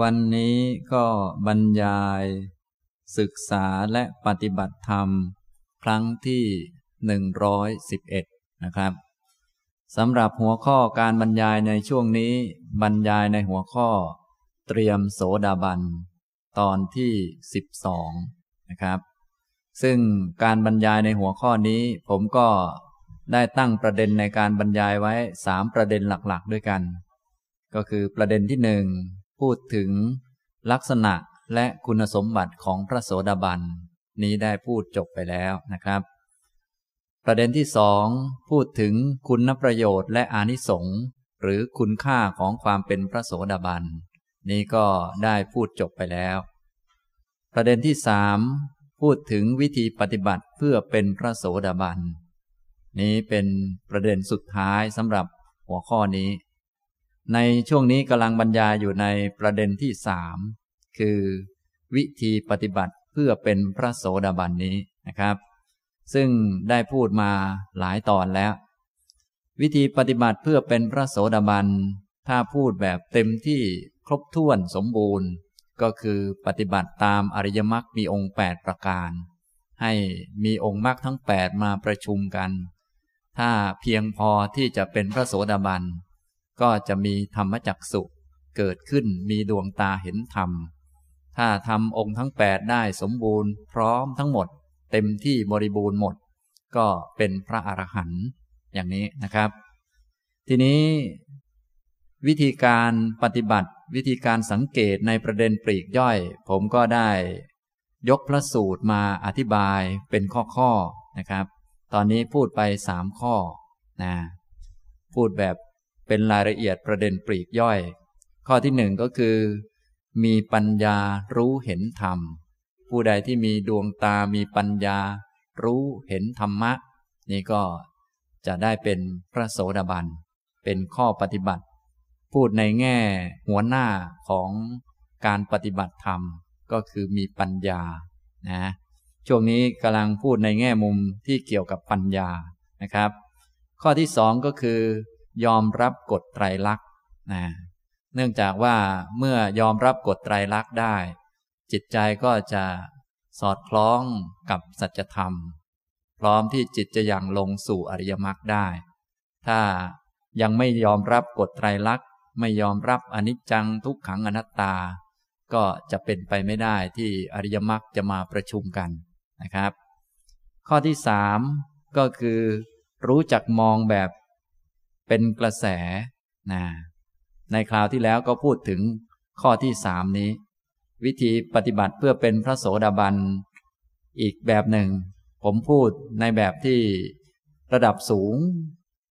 วันนี้ก็บรรยาย ศึกษาและปฏิบัติธรรม ครั้งที่ 111 นะครับสำหรับหัวข้อการบรรยายในช่วงนี้ บรรยายในหัวข้อ เตรียมโสดาบัน ตอนที่ 12 นะครับ ซึ่งการบรรยายในหัวข้อนี้ ผมก็ได้ตั้งประเด็นในการบรรยายไว้สามประเด็นหลักๆ ด้วยกัน ก็คือประเด็นที่หนึ่ง พูดถึงลักษณะและคุณสมบัติของพระโสดาบัน นี้ได้พูดจบไปแล้วนะครับ ประเด็นที่สองพูดถึงคุณประโยชน์และอานิสงส์หรือคุณค่าของความเป็นพระโสดาบัน นี้ก็ได้พูดจบไปแล้ว ประเด็นที่สามพูดถึงวิธีปฏิบัติเพื่อเป็นพระโสดาบัน นี้เป็นประเด็นสุดท้ายสำหรับหัวข้อนี้ ในช่วงนี้กำลังบรรยายอยู่ในประเด็นที่สามคือวิธีปฏิบัติเพื่อเป็นพระโสดาบันนี้นะครับ ซึ่งได้พูดมาหลายตอนแล้ว วิธีปฏิบัติเพื่อเป็นพระโสดาบันถ้าพูดแบบเต็มที่ครบถ้วนสมบูรณ์ ก็คือปฏิบัติตามอริยมรรคมีองค์ 8 ประการ ให้มีองค์มรรคทั้ง 8 มาประชุมกัน ถ้าเพียงพอที่จะเป็นพระโสดาบัน ก็จะมีธรรมจักสุเกิดขึ้นมีดวงตาเห็นธรรม ถ้าทำองค์ทั้งแปดได้สมบูรณ์ พร้อมทั้งหมด เต็มที่บริบูรณ์หมด ก็เป็นพระอรหันต์อย่างนี้นะครับ ทีนี้วิธีการปฏิบัติวิธีการสังเกตในประเด็นปลีกย่อย ผมก็ได้ ยกพระสูตรมาอธิบายเป็นข้อๆนะครับ ตอนนี้พูดไปสามข้อนะพูดแบบ เป็นรายละเอียดประเด็นปลีกย่อย ข้อที่หนึ่งก็คือ มีปัญญารู้เห็นธรรม ผู้ใดที่มีดวงตามีปัญญา รู้เห็นธรรมะ นี่ก็จะได้เป็นพระโสดาบัน เป็นข้อปฏิบัติ พูดในแง่หัวหน้าของการปฏิบัติธรรมก็คือมีปัญญา นะ ช่วงนี้กำลังพูดในแง่มุมที่เกี่ยวกับปัญญา นะครับ ข้อที่สองก็คือ ยอมรับกฎไตรลักษณ์นะเนื่องจากว่าเมื่อยอมรับกฎไตรลักษณ์ได้ จิตใจก็จะสอดคล้องกับสัจธรรม พร้อมที่จิตจะยังลงสู่อริยมรรคได้ ถ้ายังไม่ยอมรับกฎไตรลักษณ์ไม่ยอมรับอนิจจังทุกขังอนัตตา ก็จะเป็นไปไม่ได้ที่อริยมรรคจะมาประชุมกันนะครับ ข้อที่สามก็คือ รู้จักมองแบบ เป็นกระแสนะในคราวที่แล้วก็พูดถึงข้อที่สามนี้ วิธีปฏิบัติเพื่อเป็นพระโสดาบันอีกแบบหนึ่ง ผมพูดในแบบที่ระดับสูง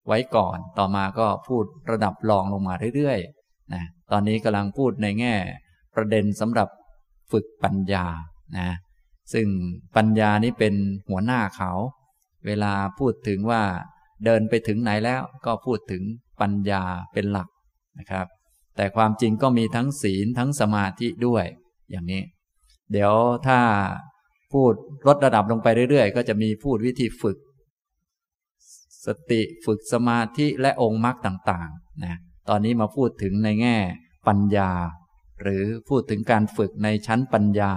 ไว้ก่อน ต่อมาก็พูดระดับรองลงมาเรื่อยๆนะตอนนี้กำลังพูดในแง่ ประเด็นสำหรับฝึกปัญญานะซึ่งปัญญานี้เป็นหัวหน้าเขา เวลาพูดถึงว่า เดินไปถึงไหนแล้วก็พูดถึงปัญญาเป็นหลักนะครับ แต่ความจริงก็มีทั้งศีลทั้งสมาธิด้วย อย่างนี้ เดี๋ยวถ้าพูดลดระดับลงไปเรื่อยๆ ก็จะมีพูดวิธีฝึก สติฝึกสมาธิและองค์มรรคต่างๆนะตอนนี้มาพูดถึงในแง่ปัญญา หรือพูดถึงการฝึกในชั้นปัญญา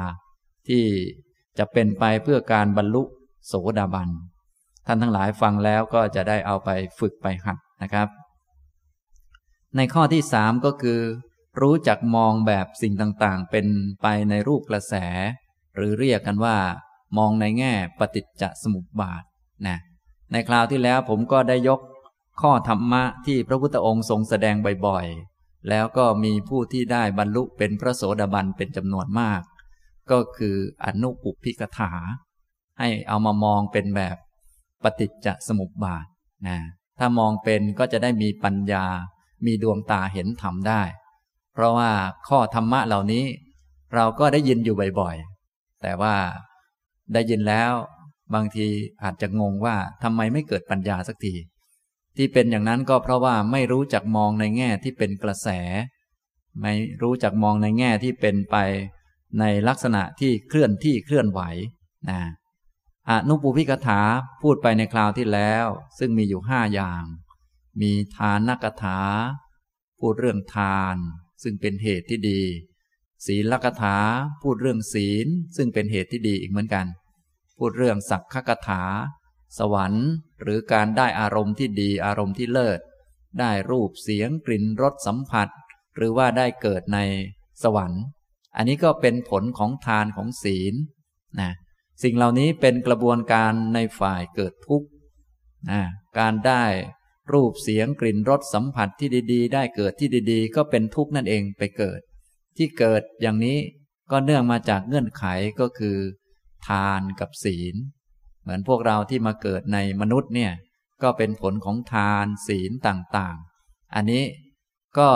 ที่จะเป็นไปเพื่อการบรรลุโสดาบัน ท่านทั้งหลายฟังแล้วก็จะได้เอาไปฝึกไปหัดนะครับ ในข้อที่สามก็คือ รู้จักมองแบบสิ่งต่างๆ เป็นไปในรูปกระแส หรือเรียกกันว่า มองในแง่ปฏิจจสมุปบาทนะในคราวที่แล้วผมก็ได้ยกข้อธรรมะที่พระพุทธองค์ทรงแสดงบ่อยๆ แล้วก็มีผู้ที่ได้บรรลุเป็นพระโสดาบันเป็นจำนวนมาก ก็คืออนุปุพิกถา ให้เอามามองเป็นแบบ ปฏิจจสมุปบาทนะถ้ามองเป็นก็จะได้มีปัญญา มีดวงตาเห็นธรรมได้ เพราะว่าข้อธรรมะเหล่านี้ เราก็ได้ยินอยู่บ่อยๆ แต่ว่าได้ยินแล้วบางทีอาจจะงงว่าทำไมไม่เกิดปัญญาสักที ที่เป็นอย่างนั้นก็เพราะว่าไม่รู้จักมองในแง่ที่เป็นกระแส ไม่รู้จักมองในแง่ที่เป็นไปในลักษณะที่เคลื่อนที่เคลื่อนไหวนะ อนุปูพิกถาพูดไปในคราวที่แล้ว ซึ่งมีอยู่ห้าอย่าง มีทานนักถา พูดเรื่องทาน ซึ่งเป็นเหตุที่ดี ศีลกถาพูดเรื่องศีล ซึ่งเป็นเหตุที่ดีอีกเหมือนกัน พูดเรื่องสักขกถา สวรรค์ หรือการได้อารมณ์ที่ดีอารมณ์ที่เลิศ ได้รูปเสียงกลิ่นรสสัมผัส หรือว่าได้เกิดในสวรรค์ อันนี้ก็เป็นผลของทานของศีลนะ สิ่งเหล่านี้เป็นกระบวนการในฝ่ายเกิดทุกข์การได้รูปเสียงกลิ่นรสสัมผัสที่ดีๆ ได้เกิดที่ดีๆ ก็เป็นทุกข์นั่นเองไปเกิด ที่เกิดอย่างนี้ก็เนื่องมาจากเงื่อนไขก็คือ ทานกับศีล เหมือนพวกเราที่มาเกิดในมนุษย์เนี่ยก็เป็นผลของทานศีลต่างๆ อันนี้ก็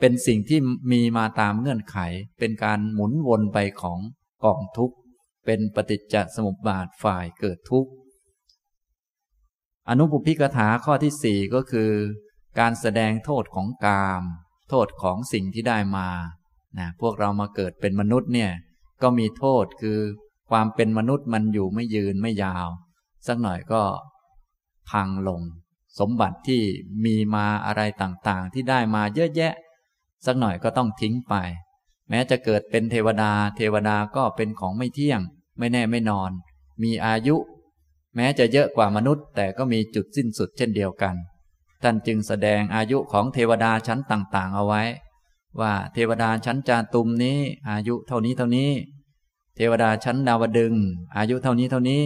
เป็นสิ่งที่มีมาตามเงื่อนไข เป็นการหมุนวนไปของกองทุกข์ เป็นปฏิจจสมุปบาทฝ่ายเกิดทุกข์ อนุปุพิกถาข้อที่สี่ก็คือ การแสดงโทษของกาม โทษของสิ่งที่ได้มานะพวกเรามาเกิดเป็นมนุษย์เนี่ยก็มีโทษคือความเป็นมนุษย์มันอยู่ไม่ยืนไม่ยาว สักหน่อยก็พังลง สมบัติที่มีมาอะไรต่างๆ ที่ได้มาเยอะแยะ สักหน่อยก็ต้องทิ้งไป แม้จะเกิดเป็นเทวดา เทวดาก็เป็นของไม่เที่ยง ไม่แน่ไม่นอน มีอายุ แม้จะเยอะกว่ามนุษย์ แต่ก็มีจุดสิ้นสุดเช่นเดียวกัน ท่านจึงแสดงอายุของเทวดาชั้นต่างๆ เอาไว้ ว่าเทวดาชั้นจาตุมนี้ อายุเท่านี้เท่านี้ เทวดาชั้นดาวดึง อายุเท่านี้เท่านี้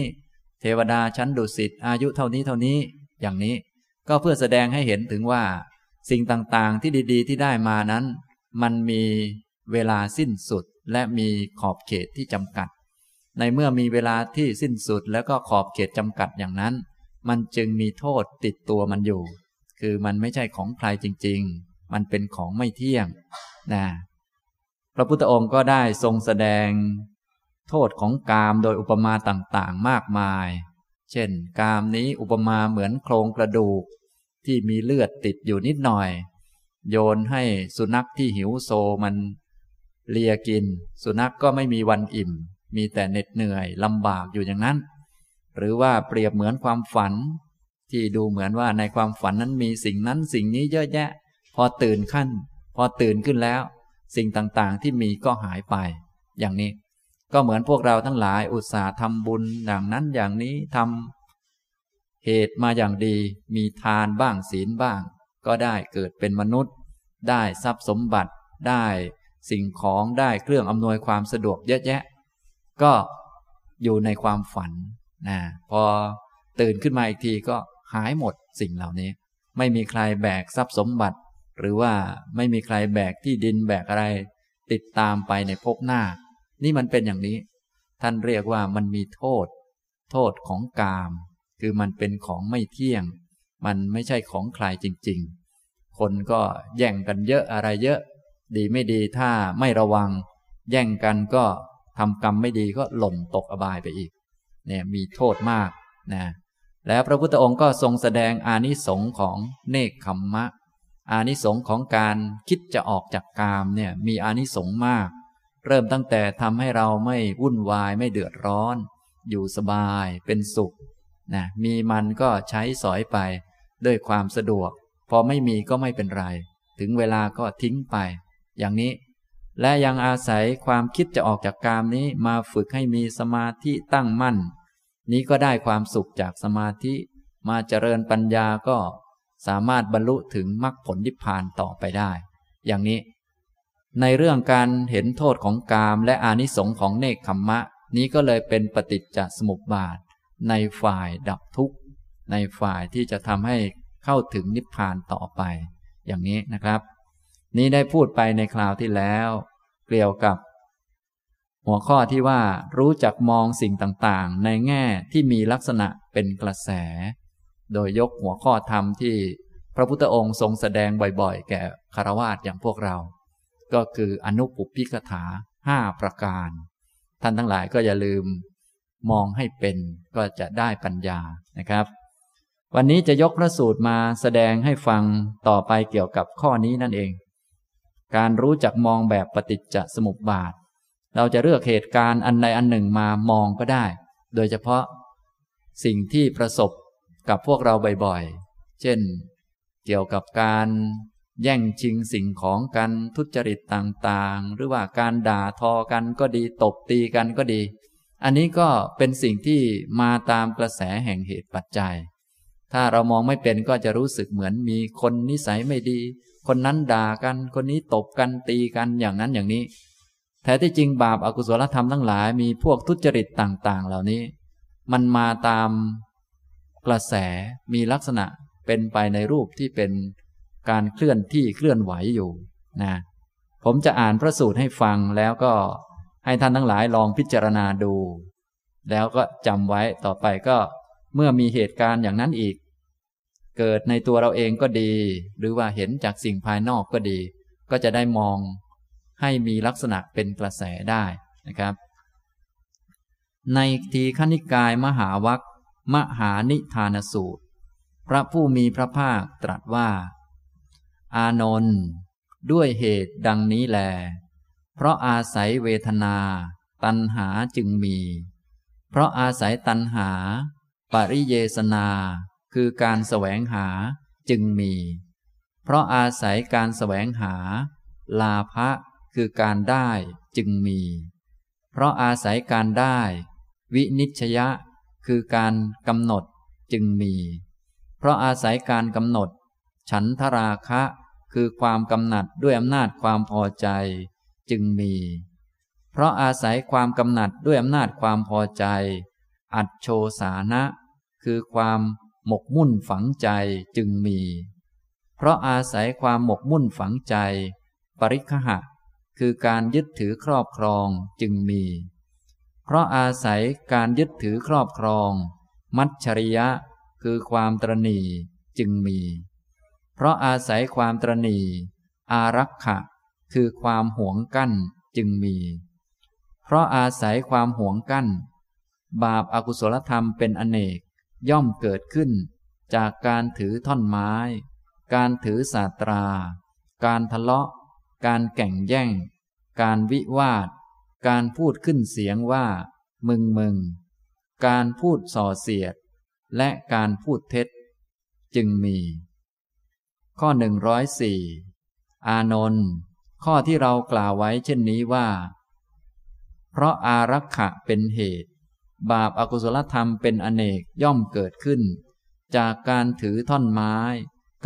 เทวดาชั้นดุสิตอายุเท่านี้เท่านี้ อย่างนี้ ก็เพื่อแสดงให้เห็นถึงว่า สิ่งต่างๆที่ดี ๆ ที่ได้มานั้น มันมี เวลาสิ้นสุดและมีขอบเขตที่จำกัด ในเมื่อมีเวลาที่สิ้นสุดแล้วก็ขอบเขตจำกัดอย่างนั้น มันจึงมีโทษติดตัวมันอยู่ คือมันไม่ใช่ของใครจริง ๆ มันเป็นของไม่เที่ยงนะพระพุทธองค์ก็ได้ทรงแสดง โทษของกามโดยอุปมาต่างๆ มากมาย เช่น กามนี้อุปมาเหมือนโครงกระดูก ที่มีเลือดติดอยู่นิดหน่อย โยนให้สุนัขที่หิวโซมัน เลียกิน สุนัขกก็ไม่มีวันอิ่ม มีแต่เหน็ดเหนื่อยลำบากอยู่อย่างนั้น หรือว่าเปรียบเหมือนความฝัน ที่ดูเหมือนว่าในความฝันนั้นมีสิ่งนั้นสิ่งนี้เยอะแยะ พอตื่นขั้น พอตื่นขึ้นแล้ว สิ่งต่างๆที่มีก็หายไป อย่างนี้ ก็เหมือนพวกเราทั้งหลายอุตส่าห์ทำบุญอย่างนั้นอย่างนี้ทำเหตุมาอย่างดี มีทานบ้างศีลบ้าง ก็ได้เกิดเป็นมนุษย์ ได้ทรัพย์สมบัติได้ สิ่งของได้เครื่องอำนวยความสะดวกเยอะแยะ ก็อยู่ในความฝันนะพอตื่นขึ้นมาอีกทีก็หายหมดสิ่งเหล่านี้ ไม่มีใครแบกทรัพย์สมบัติ หรือว่าไม่มีใครแบกที่ดินแบกอะไร ติดตามไปในภพหน้า นี่มันเป็นอย่างนี้ ท่านเรียกว่ามันมีโทษ โทษของกาม คือมันเป็นของไม่เที่ยง มันไม่ใช่ของใครจริง ๆ คนก็แย่งกันเยอะอะไรเยอะ ดีไม่ดีถ้าไม่ระวัง แย่งกันก็ทำกรรมไม่ดีก็หล่นตกอบายไปอีก เนี่ยมีโทษมากนะแล้วพระพุทธองค์ก็ทรงแสดงอานิสงค์ของเนคขมมะ อานิสงค์ของการคิดจะออกจากกามเนี่ยมีอานิสงค์มาก เริ่มตั้งแต่ทำให้เราไม่วุ่นวายไม่เดือดร้อน อยู่สบายเป็นสุขนะมีมันก็ใช้สอยไป ด้วยความสะดวก พอไม่มีก็ไม่เป็นไร ถึงเวลาก็ทิ้งไป อย่างนี้ และยังอาศัยความคิดจะออกจากกามนี้มาฝึกให้มีสมาธิตั้งมั่น นี้ก็ได้ความสุขจากสมาธิ มาเจริญปัญญาก็สามารถบรรลุถึงมรรคผลนิพพานต่อไปได้ อย่างนี้ ในเรื่องการเห็นโทษของกามและอานิสงค์ของเนคขมมะ นี้ก็เลยเป็นปฏิจจสมุปบาท ในฝ่ายดับทุกข์ ในฝ่ายที่จะทำให้เข้าถึงนิพพานต่อไป อย่างนี้นะครับ นี้ได้พูดไปในคราวที่แล้ว เกี่ยวกับ หัวข้อที่ว่ารู้จักมองสิ่งต่างๆ ในแง่ที่มีลักษณะเป็นกระแส โดยยกหัวข้อธรรมที่พระพุทธองค์ทรงแสดงบ่อยๆ แก่คารวาสอย่างพวกเรา ก็คืออนุปุพิกถาห้าประการ ท่านทั้งหลายก็อย่าลืม มองให้เป็นก็จะได้ปัญญานะครับ วันนี้จะยกพระสูตรมาแสดงให้ฟังต่อไปเกี่ยวกับข้อนี้นั่นเอง การรู้จักมองแบบปฏิจจสมุปบาท เราจะเลือกเหตุการณ์อันใดอันหนึ่งมามองก็ได้ โดยเฉพาะสิ่งที่ประสบกับพวกเราบ่อยๆ เช่น เกี่ยวกับการแย่งชิงสิ่งของกันทุจริตต่างๆ หรือว่าการด่าทอกันก็ดีตบตีกันก็ดี อันนี้ก็เป็นสิ่งที่มาตามกระแสแห่งเหตุปัจจัย ถ้าเรามองไม่เป็นก็จะรู้สึกเหมือนมีคนนิสัยไม่ดี คนนั้นด่ากัน คนนี้ตบกันตีกันอย่างนั้นอย่างนี้ แท้ที่จริงบาปอากุศลธรรมทั้งหลายมีพวกทุจริตต่าง ๆ เหล่านี้ มันมาตามกระแสมีลักษณะเป็นไปในรูปที่เป็นการเคลื่อนที่เคลื่อนไหวอยู่นะผมจะอ่านพระสูตรให้ฟังแล้วก็ให้ท่านทั้งหลายลองพิจารณาดู แล้วก็จำไว้ต่อไปก็เมื่อมีเหตุการณ์อย่างนั้นอีก เกิดในตัวเราเองก็ดี หรือว่าเห็นจากสิ่งภายนอกก็ดี ก็จะได้มองให้มีลักษณะเป็นกระแสได้นะครับ ในทีขณิกายมหาวัคมหานิทานสูตร พระผู้มีพระภาคตรัสว่า อานนท์ด้วยเหตุดังนี้แล เพราะอาศัยเวทนา ตัณหาจึงมี เพราะอาศัยตัณหา ปริเยสนา คือการแสวงหาจึงมี เพราะอาศัยการแสวงหา ลาภะคือการได้จึงมี เพราะอาศัยการได้ วินิชยะ คือการกำหนดจึงมี เพราะอาศัยการกำหนด ฉันทราคะ คือความกำหนัดด้วยอำนาจความพอใจจึงมี เพราะอาศัยความกำหนัดด้วยอำนาจความพอใจ อัดโชสานะ คือความ หมกมุ่นฝังใจจึงมี เพราะอาศัยความหมกมุ่นฝังใจ ปริคหะ คือการยึดถือครอบครองจึงมี เพราะอาศัยการยึดถือครอบครอง มัจฉริยะ คือความตรณีจึงมี เพราะอาศัยความตรณีอารักขะ คือความหวงกั้นจึงมี เพราะอาศัยความหวงกั้น บาปอากุศลธรรมเป็นอเนก ย่อมเกิดขึ้น จากการถือท่อนไม้ การถือศาตรา การทะเลาะ การแก่งแย่ง การวิวาท การพูดขึ้นเสียงว่า มึงมึง การพูดส่อเสียด และการพูดเท็จ จึงมี ข้อหนึ่งร้อยสี่อานนท์ข้อที่เรากล่าวไว้เช่นนี้ว่า เพราะอารักขะเป็นเหตุ บาปอากุศลธรรมเป็นอเนกย่อมเกิดขึ้น จากการถือท่อนไม้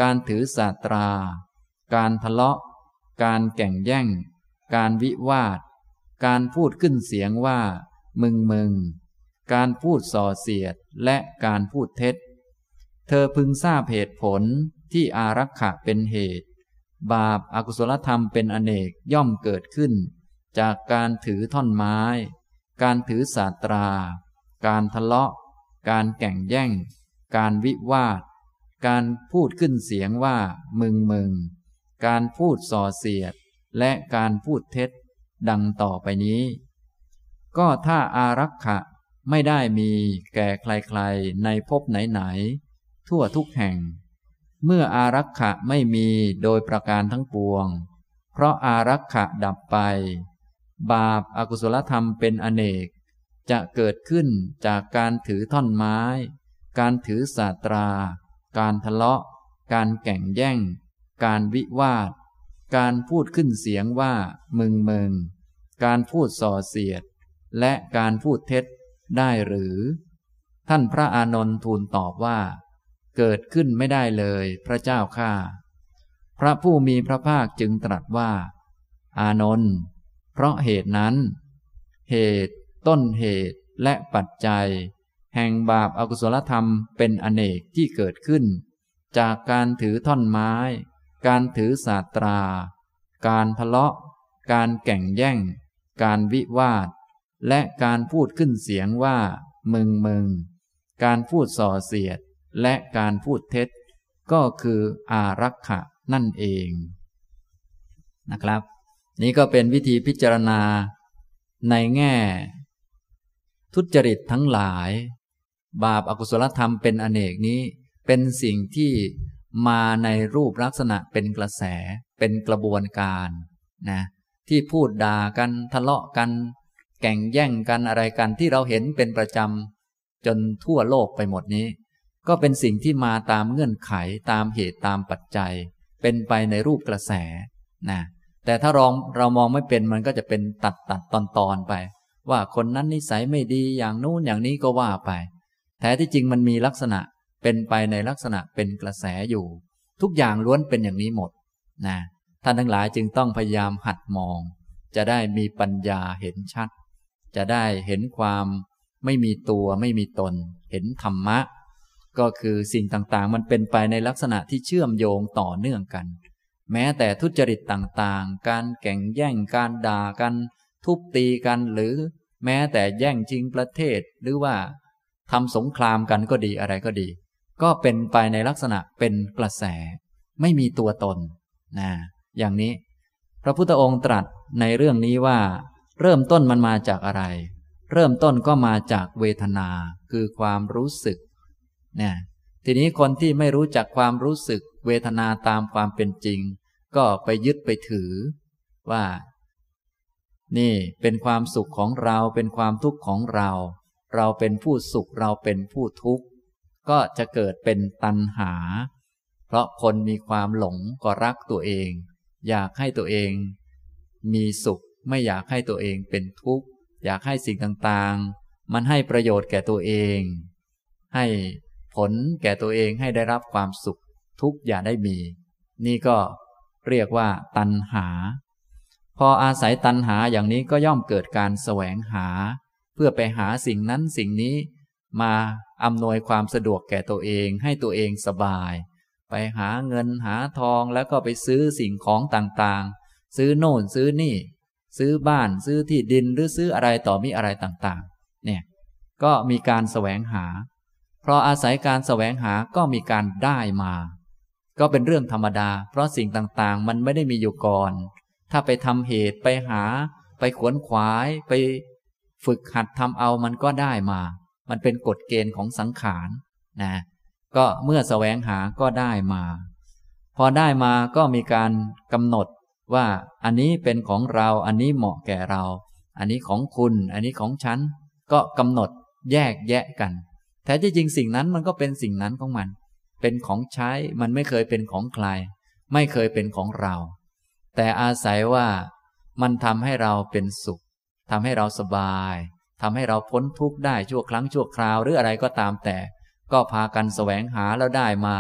การถือศาตรา การทะเลาะ การแก่งแย่ง การวิวาท การพูดขึ้นเสียงว่า มึงมึง การพูดส่อเสียดและการพูดเท็จ เธอพึงทราบเหตุผลที่อารักขะเป็นเหตุ บาปอากุศลธรรมเป็นอเนกย่อมเกิดขึ้น จากการถือท่อนไม้ การถือศาตรา การทะเลาะ การแก่งแย่ง การวิวาท การพูดขึ้นเสียงว่า มึงมึง การพูดส่อเสียด และการพูดเท็จ ดังต่อไปนี้ ก็ถ้าอารักขะไม่ได้มีแก่ใครๆ ในภพไหนๆ ทั่วทุกแห่ง เมื่ออารักขะไม่มีโดยประการทั้งปวง เพราะอารักขะดับไป บาปอากุศลธรรมเป็นอเนก จะเกิดขึ้นจากการถือท่อนไม้ การถือศาตรา การทะเลาะ การแก่งแย่ง การวิวาท การพูดขึ้นเสียงว่า มึงมึง การพูดส่อเสียด และการพูดเท็จได้หรือ ท่านพระอานนท์ทูลตอบว่า เกิดขึ้นไม่ได้เลยพระเจ้าข้าพระผู้มีพระภาคจึงตรัสว่า อานนท์เพราะเหตุนั้น เหตุ ต้นเหตุและปัจจัย แห่งบาปอากุศลธรรมเป็นอเนกที่เกิดขึ้น จากการถือท่อนไม้ การถือศาสตรา การทะเลาะ การแก่งแย่ง การวิวาท และการพูดขึ้นเสียงว่า มึงมึง การพูดส่อเสียด และการพูดเท็จ ก็คืออารักขะนั่นเองนะครับ นี่ก็เป็นวิธีพิจารณาในแง่ ทุจริตทั้งหลาย บาปอากุศลธรรมเป็นอเนกนี้ เป็นสิ่งที่มาในรูปลักษณะเป็นกระแส เป็นกระบวนการนะที่พูดด่ากันทะเลาะกัน แก่งแย่งกันอะไรกันที่เราเห็นเป็นประจำจนทั่วโลกไปหมดนี้ ก็เป็นสิ่งที่มาตามเงื่อนไขตามเหตุตามปัจจัย เป็นไปในรูปกระแสนะแต่ถ้าเราเรามองไม่เป็นมันก็จะเป็นตัดตัดตอนตอนไป ว่าคนนั้นนิสัยไม่ดีอย่างนู้นอย่างนี้ก็ว่าไป แท้ที่จริงมันมีลักษณะเป็นไปในลักษณะเป็นกระแสอยู่ ทุกอย่างล้วนเป็นอย่างนี้หมดนะท่านทั้งหลายจึงต้องพยายามหัดมอง จะได้มีปัญญาเห็นชัด จะได้เห็นความไม่มีตัวไม่มีตน เห็นธรรมะ ก็คือสิ่งต่างๆ มันเป็นไปในลักษณะที่เชื่อมโยงต่อเนื่องกัน แม้แต่ทุจริตต่างๆ การแข่งแย่งการด่ากัน ทุบตีกันหรือ แม้แต่แย่งชิงประเทศหรือว่าทำสงครามกันก็ดีอะไรก็ดี ก็เป็นไปในลักษณะเป็นกระแส ไม่มีตัวตนนะอย่างนี้ พระพุทธองค์ตรัสในเรื่องนี้ว่า เริ่มต้นมันมาจากอะไร เริ่มต้นก็มาจากเวทนา คือความรู้สึกเนี่ยทีนี้คนที่ไม่รู้จักความรู้สึก เวทนาตามความเป็นจริง ก็ไปยึดไปถือ ว่า นี่เป็นความสุขของเราเป็นความทุกข์ของเรา เราเป็นผู้สุขเราเป็นผู้ทุกข์ ก็จะเกิดเป็นตัณหา เพราะคนมีความหลงก็รักตัวเอง อยากให้ตัวเอง มีสุขไม่อยากให้ตัวเองเป็นทุกข์ อยากให้สิ่งต่างๆ มันให้ประโยชน์แก่ตัวเอง ให้ผลแก่ตัวเองให้ได้รับความสุขทุกอย่าได้มี นี่ก็เรียกว่าตัณหา พออาศัยตัณหาอย่างนี้ก็ย่อมเกิดการแสวงหา เพื่อไปหาสิ่งนั้นสิ่งนี้ มาอำนวยความสะดวกแก่ตัวเองให้ตัวเองสบาย ไปหาเงินหาทองแล้วก็ไปซื้อสิ่งของต่างๆ ซื้อโน่นซื้อนี่ ซื้อบ้านซื้อที่ดินหรือซื้ออะไรต่อมีอะไรต่างๆ เนี่ยก็มีการแสวงหา เพราะอาศัยการแสวงหาก็มีการได้มา ก็เป็นเรื่องธรรมดา เพราะสิ่งต่างๆ มันไม่ได้มีอยู่ก่อน ถ้าไปทำเหตุไปหา ไปขวนขวาย ไปฝึกหัดทำเอามันก็ได้มา มันเป็นกฎเกณฑ์ของสังขารนะ ก็เมื่อสแสวงหาก็ได้มา พอได้มาก็มีการกำหนดว่าอันนี้เป็นของเรา อันนี้เหมาะแก่เรา อันนี้ของคุณ อันนี้ของฉัน ก็กำหนดแยกแยะกัน แท้ที่จริงสิ่งนั้นมันก็เป็นสิ่งนั้นของมัน เป็นของใช้ มันไม่เคยเป็นของใคร ไม่เคยเป็นของเรา แต่อาศัยว่ามันทำให้เราเป็นสุขทำให้เราสบายทำให้เราพ้นทุกข์ได้ชั่วครั้งชั่วคราวหรืออะไรก็ตามแต่ ก็พากันแสวงหาแล้วได้มา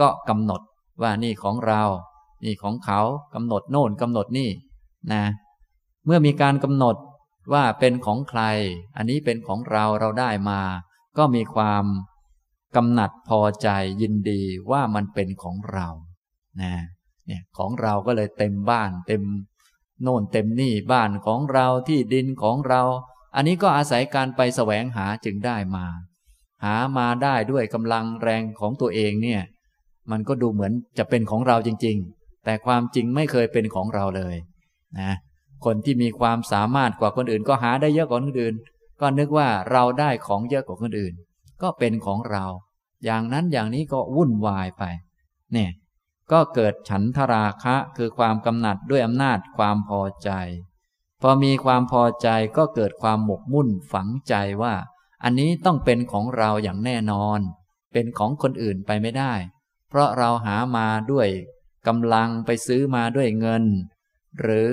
ก็กำหนดว่านี่ของเรา นี่ของเขากำหนดโน่นกำหนดนี่นะ เมื่อมีการกำหนดว่าเป็นของใคร อันนี้เป็นของเราเราได้มา ก็มีความกำหนัดพอใจยินดีว่ามันเป็นของเรา นะ เนี่ยของเราก็เลยเต็มบ้าน เต็มโน่นเต็มนี่บ้านของเราที่ดินของเรา อันนี้ก็อาศัยการไปแสวงหาจึงได้มา หามาได้ด้วยกำลังแรงของตัวเองเนี่ยมันก็ดูเหมือนจะเป็นของเราจริง ๆ แต่ความจริงไม่เคยเป็นของเราเลยนะคนที่มีความสามารถกว่าคนอื่น ก็หาได้เยอะกว่าคนอื่น ก็นึกว่าเราได้ของเยอะกว่าคนอื่น ก็เป็นของเรา อย่างนั้นอย่างนี้ก็วุ่นวายไป เนี่ย ก็เกิดฉันทราคะคือความกำหนัดด้วยอำนาจความพอใจ พอมีความพอใจก็เกิดความหมกมุ่นฝังใจว่า อันนี้ต้องเป็นของเราอย่างแน่นอน เป็นของคนอื่นไปไม่ได้ เพราะเราหามาด้วยกำลังไปซื้อมาด้วยเงิน หรือ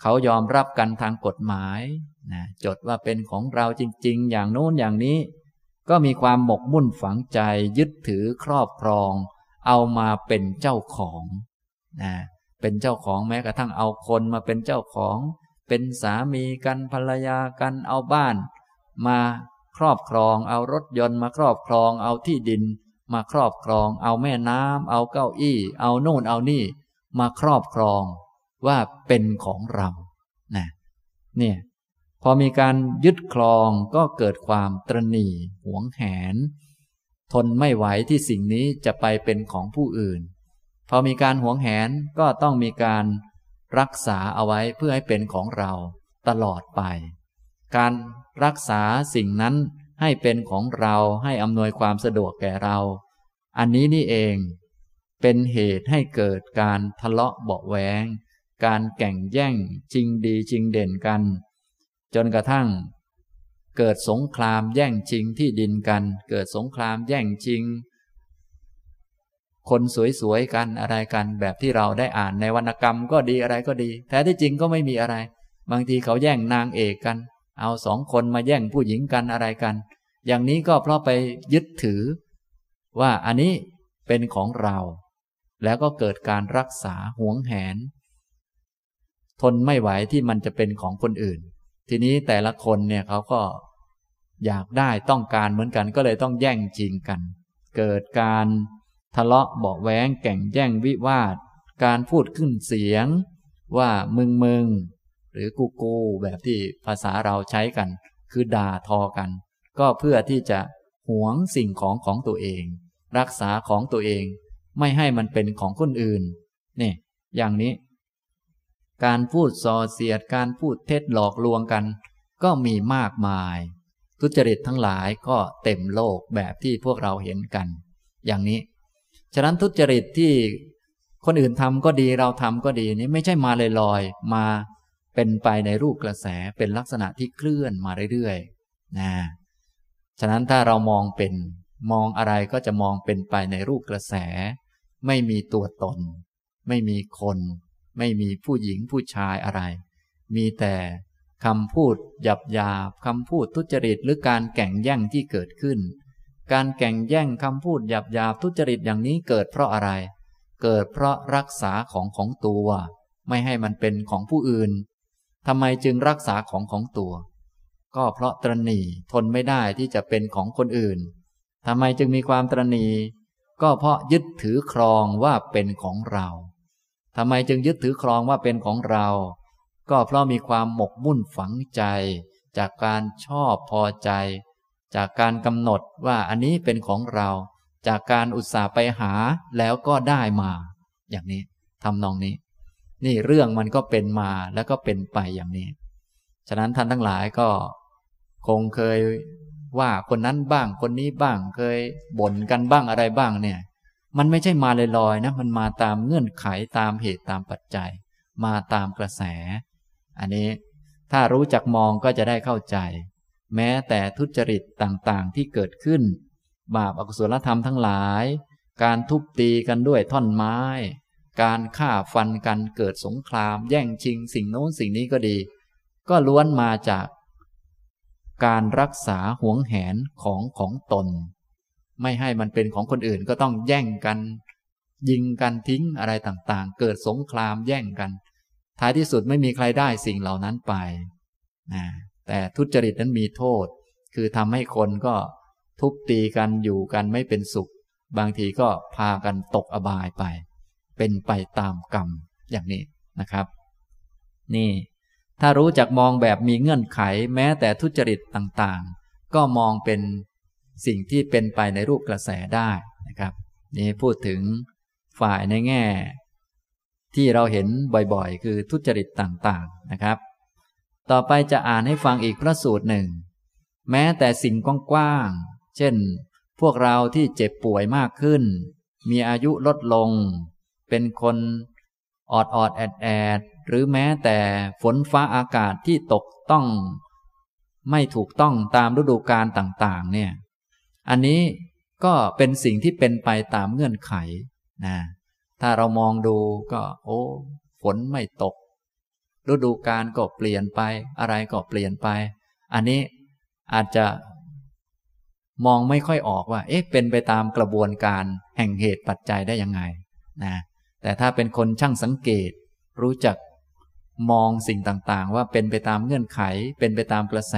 เขายอมรับกันทางกฎหมายนะจดว่าเป็นของเราจริง ๆ อย่างโน้นอย่างนี้ ก็มีความหมกมุ่นฝังใจยึดถือครอบครอง เอามาเป็นเจ้าของนะเป็นเจ้าของแม้กระทั่งเอาคนมาเป็นเจ้าของ เป็นสามีกันภรรยากันเอาบ้าน มาครอบครอง เอารถยนต์มาครอบครอง เอาที่ดิน มาครอบครอง เอาแม่น้ำเอาเก้าอี้ เอาโน่นเอานี่ มาครอบครองว่าเป็นของเรานะเนี่ยพอมีการยึดครองก็เกิดความตรณีหวงแหน ทนไม่ไหวที่สิ่งนี้จะไปเป็นของผู้อื่น พอมีการหวงแหนก็ต้องมีการรักษาเอาไว้เพื่อให้เป็นของเราตลอดไป การรักษาสิ่งนั้นให้เป็นของเราให้อำนวยความสะดวกแก่เรา อันนี้นี่เอง เป็นเหตุให้เกิดการทะเลาะเบาแหวง การแก่งแย่ง จริงดีจริงเด่นกัน จนกระทั่ง เกิดสงครามแย่งชิงที่ดินกัน เกิดสงครามแย่งชิง คนสวยๆกันอะไรกันแบบที่เราได้อ่านในวรรณกรรมก็ดีอะไรก็ดีแท้ที่จริงก็ไม่มีอะไร บางทีเขาแย่งนางเอกกัน เอาสองคนมาแย่งผู้หญิงกันอะไรกัน อย่างนี้ก็เพราะไปยึดถือ ว่าอันนี้เป็นของเรา แล้วก็เกิดการรักษาหวงแหน ทนไม่ไหวที่มันจะเป็นของคนอื่น ทีนี้แต่ละคนเนี่ยเขาก็อยากได้ต้องการเหมือนกันก็เลยต้องแย่งจริงกัน เกิดการทะเลาะเบาแวงแก่งแย่งวิวาท การพูดขึ้นเสียง ว่ามึงมึงหรือกูกูแบบที่ภาษาเราใช้กัน คือด่าทอกัน ก็เพื่อที่จะหวงสิ่งของของตัวเอง รักษาของตัวเอง ไม่ให้มันเป็นของคนอื่นนี่อย่างนี้ การพูดส่อเสียดการพูดเท็จหลอกลวงกัน ก็มีมากมาย ทุจริตทั้งหลายก็เต็มโลกแบบที่พวกเราเห็นกัน อย่างนี้ ฉะนั้นทุจริตที่คนอื่นทำก็ดีเราทำก็ดีนี่ไม่ใช่มาลอยลอยมาเป็นไปในรูปกระแสเป็นลักษณะที่เคลื่อนมาเรื่อยๆนะฉะนั้นถ้าเรามองเป็นมองอะไรก็จะมองเป็นไปในรูปกระแส ไม่มีตัวตน ไม่มีคน ไม่มีผู้หญิงผู้ชายอะไร มีแต่คำพูดหยาบหยาบคำพูดทุจริตหรือการแข่งแย่งที่เกิดขึ้น การแก่งแย่งคำพูดหยาบหยาบทุจริตอย่างนี้เกิดเพราะอะไร เกิดเพราะรักษาของของตัว ไม่ให้มันเป็นของผู้อื่นทำไมจึงรักษาของของตัว ก็เพราะตรณีทนไม่ได้ที่จะเป็นของคนอื่นทำไมจึงมีความตรณีก็เพราะยึดถือครองว่าเป็นของเรา ทำไมจึงยึดถือครองว่าเป็นของเรา ก็เพราะมีความหมกมุ่นฝังใจ จากการชอบพอใจ จากการกำหนดว่าอันนี้เป็นของเรา จากการอุตส่าห์ไปหาแล้วก็ได้มา อย่างนี้ทำนองนี้ นี่เรื่องมันก็เป็นมาแล้วก็เป็นไปอย่างนี้ ฉะนั้นท่านทั้งหลายก็ คงเคยว่าคนนั้นบ้างคนนี้บ้างเคยบ่นกันบ้างอะไรบ้างเนี่ย มันไม่ใช่มาลอยๆนะ มันมาตามเงื่อนไขตามเหตุตามปัจจัย มาตามกระแส อันนี้ถ้ารู้จักมองก็จะได้เข้าใจ แม้แต่ทุจริตต่างๆที่เกิดขึ้น บาปอกุศลธรรมทั้งหลาย การทุบตีกันด้วยท่อนไม้ การฆ่าฟันกันเกิดสงคราม แย่งชิงสิ่งโน้นสิ่งนี้ก็ดี ก็ล้วนมาจาก การรักษาหวงแหนของของตน ไม่ให้มันเป็นของคนอื่นก็ต้องแย่งกัน ยิงกันทิ้งอะไรต่างๆ เกิดสงครามแย่งกัน ท้ายที่สุดไม่มีใครได้สิ่งเหล่านั้นไปนะแต่ทุจริตนั้นมีโทษ คือทำให้คนก็ทุบตีกันอยู่กันไม่เป็นสุข บางทีก็พากันตกอบายไป เป็นไปตามกรรมอย่างนี้นะครับ นี่ ถ้ารู้จักมองแบบมีเงื่อนไขแม้แต่ทุจริตต่างๆ ก็มองเป็น สิ่งที่เป็นไปในรูปกระแสได้นะครับ นี่พูดถึงฝ่ายในแง่ ที่เราเห็นบ่อยๆ คือทุจริตต่างๆนะครับ ต่อไปจะอ่านให้ฟังอีกพระสูตรหนึ่ง แม้แต่สิ่งกว้างๆเช่น พวกเราที่เจ็บป่วยมากขึ้น มีอายุลดลง เป็นคนออดออดแอดแอดหรือแม้แต่ฝนฟ้าอากาศที่ตกต้อง ไม่ถูกต้องตามฤดูกาลต่างๆ เนี่ย อันนี้ก็เป็นสิ่งที่เป็นไปตามเงื่อนไขนะถ้าเรามองดูก็โอ้ฝนไม่ตก ฤดูกาลก็เปลี่ยนไป อะไรก็เปลี่ยนไป อันนี้อาจจะมองไม่ค่อยออกว่า เอ๊ะเป็นไปตามกระบวนการแห่งเหตุปัจจัยได้ยังไงนะแต่ถ้าเป็นคนช่างสังเกต รู้จักมองสิ่งต่างๆ ว่าเป็นไปตามเงื่อนไข เป็นไปตามกระแส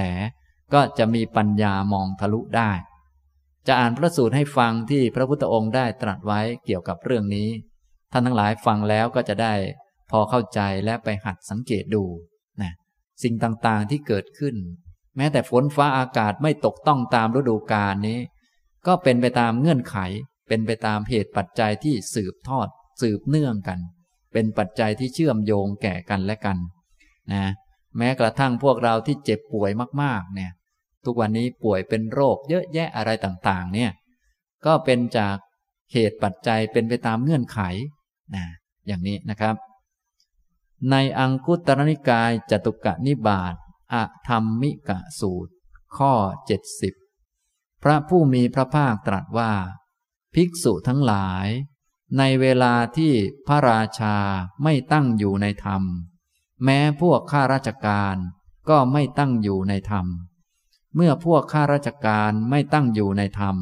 ก็จะมีปัญญามองทะลุได้ จะอ่านพระสูตรให้ฟังที่พระพุทธองค์ได้ตรัสไว้เกี่ยวกับเรื่องนี้ ท่านทั้งหลายฟังแล้วก็จะได้พอเข้าใจและไปหัดสังเกตดูนะสิ่งต่างๆที่เกิดขึ้น แม้แต่ฝนฟ้าอากาศไม่ตกต้องตามฤดูกาลนี้ ก็เป็นไปตามเงื่อนไข เป็นไปตามเหตุปัจจัยที่สืบทอด สืบเนื่องกัน เป็นปัจจัยที่เชื่อมโยงแก่กันและกันนะแม้กระทั่งพวกเราที่เจ็บป่วยมากๆเนี่ย ทุกวันนี้ป่วยเป็นโรคเยอะแยะอะไรต่างๆ เนี่ย ก็เป็นจากเหตุปัจจัยเป็นไปตามเงื่อนไขนะอย่างนี้นะครับ ในอังคุตรนิกายจตุกะนิบาตอะธรรมิกะสูตร ข้อเจ็ดสิบพระผู้มีพระภาคตรัสว่า ภิกษุทั้งหลาย ในเวลาที่พระราชาไม่ตั้งอยู่ในธรรม แม้พวกข้าราชการก็ไม่ตั้งอยู่ในธรรม เมื่อพวกข้าราชการไม่ตั้งอยู่ในธรรม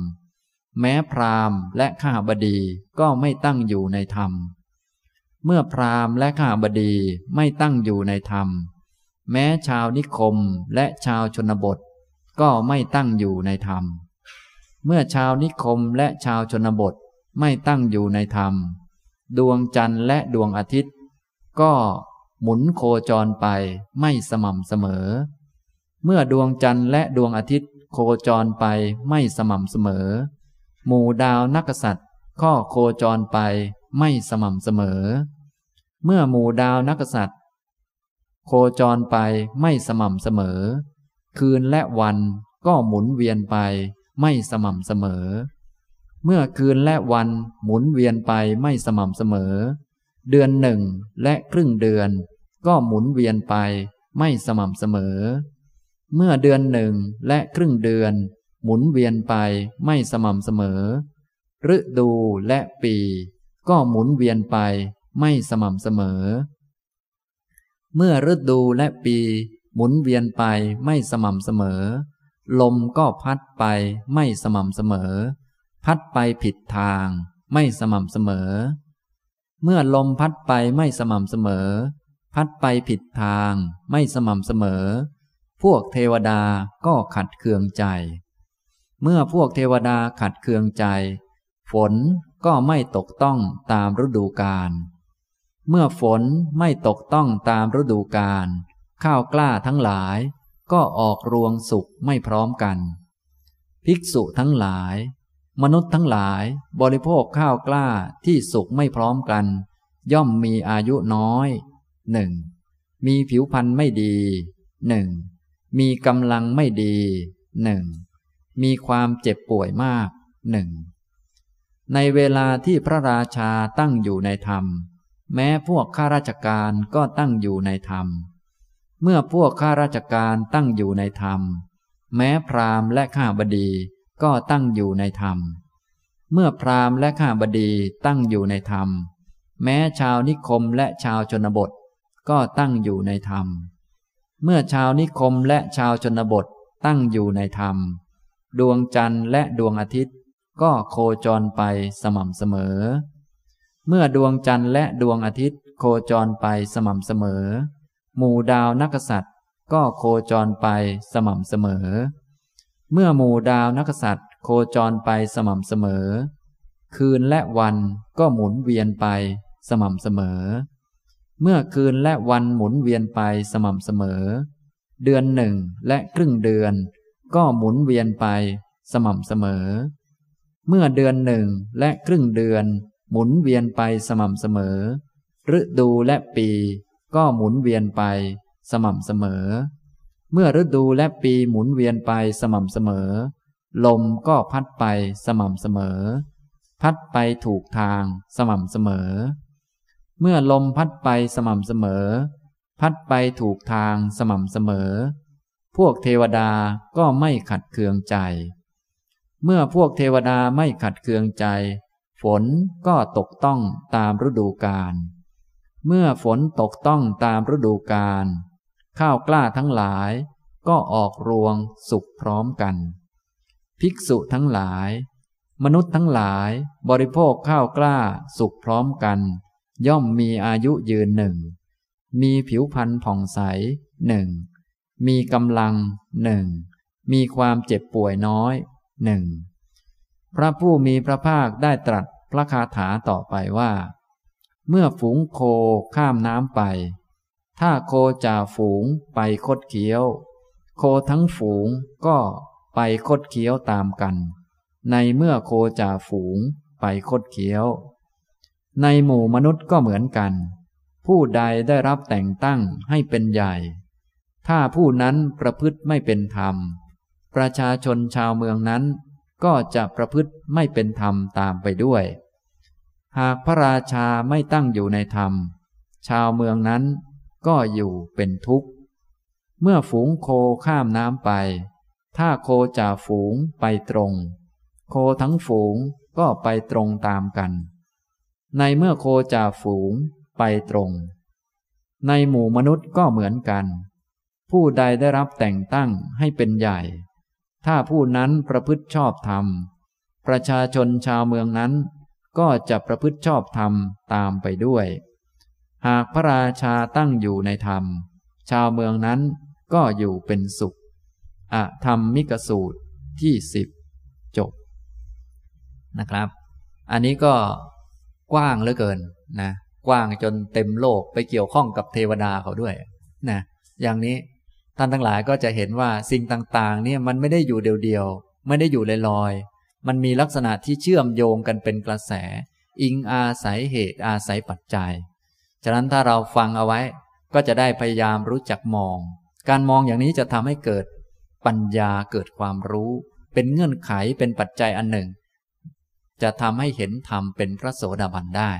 แม้พราหมณ์และข้าบดีก็ไม่ตั้งอยู่ในธรรม เมื่อพราหมณ์และข้าบดีไม่ตั้งอยู่ในธรรม แม้ชาวนิคมและชาวชนบท ก็ไม่ตั้งอยู่ในธรรม เมื่อชาวนิคมและชาวชนบทไม่ตั้งอยู่ในธรรม ดวงจันทร์และดวงอาทิตย์ ก็หมุนโคจรไปไม่สม่ำเสมอ เมื่อดวงจันทร์และดวงอาทิตย์โคจรไปไม่สม่ำเสมอ หมู่ดาวนักษัตริย์ก็โคจรไปไม่สม่ำเสมอ เมื่อหมู่ดาวนักษัตริย์โคจรไปไม่สม่ำเสมอ คืนและวันก็หมุนเวียนไปไม่สม่ำเสมอ เมื่อคืนและวันหมุนเวียนไปไม่สม่ำเสมอ เดือนหนึ่งและครึ่งเดือน ก็หมุนเวียนไปไม่สม่ำเสมอ เมื่อเดือนหนึ่งและครึ่งเดือน หมุนเวียนไปไม่สม่ำเสมอ ฤดูและปี ก็หมุนเวียนไปไม่สม่ำเสมอ เมื่อฤดูและปี หมุนเวียนไปไม่สม่ำเสมอ ลมก็พัดไปไม่สม่ำเสมอ พัดไปผิดทาง ไม่สม่ำเสมอ เมื่อลมพัดไปไม่สม่ำเสมอ พัดไปผิดทาง ไม่สม่ำเสมอ วกเทวดาก็ขัดเคืองใจ เมื่อพวกเทวดาขัดเคืองใจ ฝนก็ไม่ตกต้องตามฤดูกาล เมื่อฝนไม่ตกต้องตามฤดูกาลข้าวกล้าทั้งหลายก็ออกรวงสุกไม่พร้อมกัน ภิกษุทั้งหลาย มนุษย์ทั้งหลายบริโภคข้าวกล้าที่สุกไม่พร้อมกัน ย่อมมีอายุน้อยหนึ่งมีผิวพรรณไม่ดีหนึ่ง มีกำลังไม่ดีหนึ่งมีความเจ็บป่วยมากหนึ่งในเวลาที่พระราชาตั้งอยู่ในธรรม แม้พวกข้าราชการก็ตั้งอยู่ในธรรม เมื่อพวกข้าราชการตั้งอยู่ในธรรม แม้พราหมณ์และข้าบดีก็ตั้งอยู่ในธรรม เมื่อพราหมณ์และข้าบดีตั้งอยู่ในธรรม แม้ชาวนิคมและชาวชนบทก็ตั้งอยู่ในธรรม เมื่อชาวนิคมและชาวชนบทตั้งอยู่ในธรรม ดวงจันทร์และดวงอาทิตย์ ก็โคจรไปสม่ำเสมอ เมื่อดวงจันทร์และดวงอาทิตย์ โคจรไปสม่ำเสมอ หมู่ดาวนักษัตริย์ ก็โคจรไปสม่ำเสมอ เมื่อหมู่ดาวนักษัตริย์ โคจรไปสม่ำเสมอ คืนและวันก็หมุนเวียนไปสม่ำเสมอ เมื่อคืนและวันหมุนเวียนไปสม่ำเสมอ เดือนหนึ่งและครึ่งเดือน ก็หมุนเวียนไปสม่ำเสมอ เมื่อเดือนหนึ่งและครึ่งเดือน หมุนเวียนไปสม่ำเสมอ ฤดูและปี ก็หมุนเวียนไปสม่ำเสมอ เมื่อฤดูและปีหมุนเวียนไปสม่ำเสมอ ลมก็พัดไปสม่ำเสมอ พัดไปถูกทางสม่ำเสมอ เมื่อลมพัดไปสม่ำเสมอ พัดไปถูกทางสม่ำเสมอ พวกเทวดาก็ไม่ขัดเคืองใจ เมื่อพวกเทวดาไม่ขัดเคืองใจ ฝนก็ตกต้องตามฤดูกาล เมื่อฝนตกต้องตามฤดูกาล ข้าวกล้าทั้งหลายก็ออกรวงสุกพร้อมกัน ภิกษุทั้งหลาย มนุษย์ทั้งหลายบริโภคข้าวกล้าสุกพร้อมกัน ย่อมมีอายุยืนหนึ่ง มีผิวพรรณผ่องใสหนึ่ง มีกำลังหนึ่ง มีความเจ็บป่วยน้อยหนึ่ง พระผู้มีพระภาคได้ตรัสพระคาถาต่อไปว่า เมื่อฝูงโคข้ามน้ำไป ถ้าโคจ่าฝูงไปคดเคี้ยว โคทั้งฝูงก็ไปคดเคี้ยวตามกัน ในเมื่อโคจ่าฝูงไปคดเคี้ยว ในหมู่มนุษย์ก็เหมือนกัน ผู้ใดได้รับแต่งตั้งให้เป็นใหญ่ ถ้าผู้นั้นประพฤติไม่เป็นธรรม ประชาชนชาวเมืองนั้นก็จะประพฤติไม่เป็นธรรมตามไปด้วย หากพระราชาไม่ตั้งอยู่ในธรรม ชาวเมืองนั้นก็อยู่เป็นทุกข์ เมื่อฝูงโคข้ามน้ำไป ถ้าโคจ่าฝูงไปตรง โคทั้งฝูงก็ไปตรงตามกัน ในเมื่อโคจ่าฝูงไปตรง ในหมู่มนุษย์ก็เหมือนกัน ผู้ใดได้รับแต่งตั้งให้เป็นใหญ่ ถ้าผู้นั้นประพฤติชอบธรรม ประชาชนชาวเมืองนั้น ก็จะประพฤติชอบธรรมตามไปด้วย หากพระราชาตั้งอยู่ในธรรม ชาวเมืองนั้นก็อยู่เป็นสุขอะธรรมมิกสูตรที่สิบจบนะครับ อันนี้ก็ กว้างเหลือเกินนะกว้างจนเต็มโลกไปเกี่ยวข้องกับเทวดาเขาด้วยนะอย่างนี้ท่านทั้งหลายก็จะเห็นว่าสิ่งต่างๆเนี่ยมันไม่ได้อยู่เดียวๆไม่ได้อยู่ลอยๆมันมีลักษณะที่เชื่อมโยงกันเป็นกระแส อิงอาศัยเหตุอาศัยปัจจัย ฉะนั้นถ้าเราฟังเอาไว้ก็จะได้พยายามรู้จักมอง การมองอย่างนี้จะทำให้เกิดปัญญาเกิดความรู้ เป็นเงื่อนไขเป็นปัจจัยอันหนึ่ง จะทำให้เห็นธรรมเป็นพระโสดาบันได้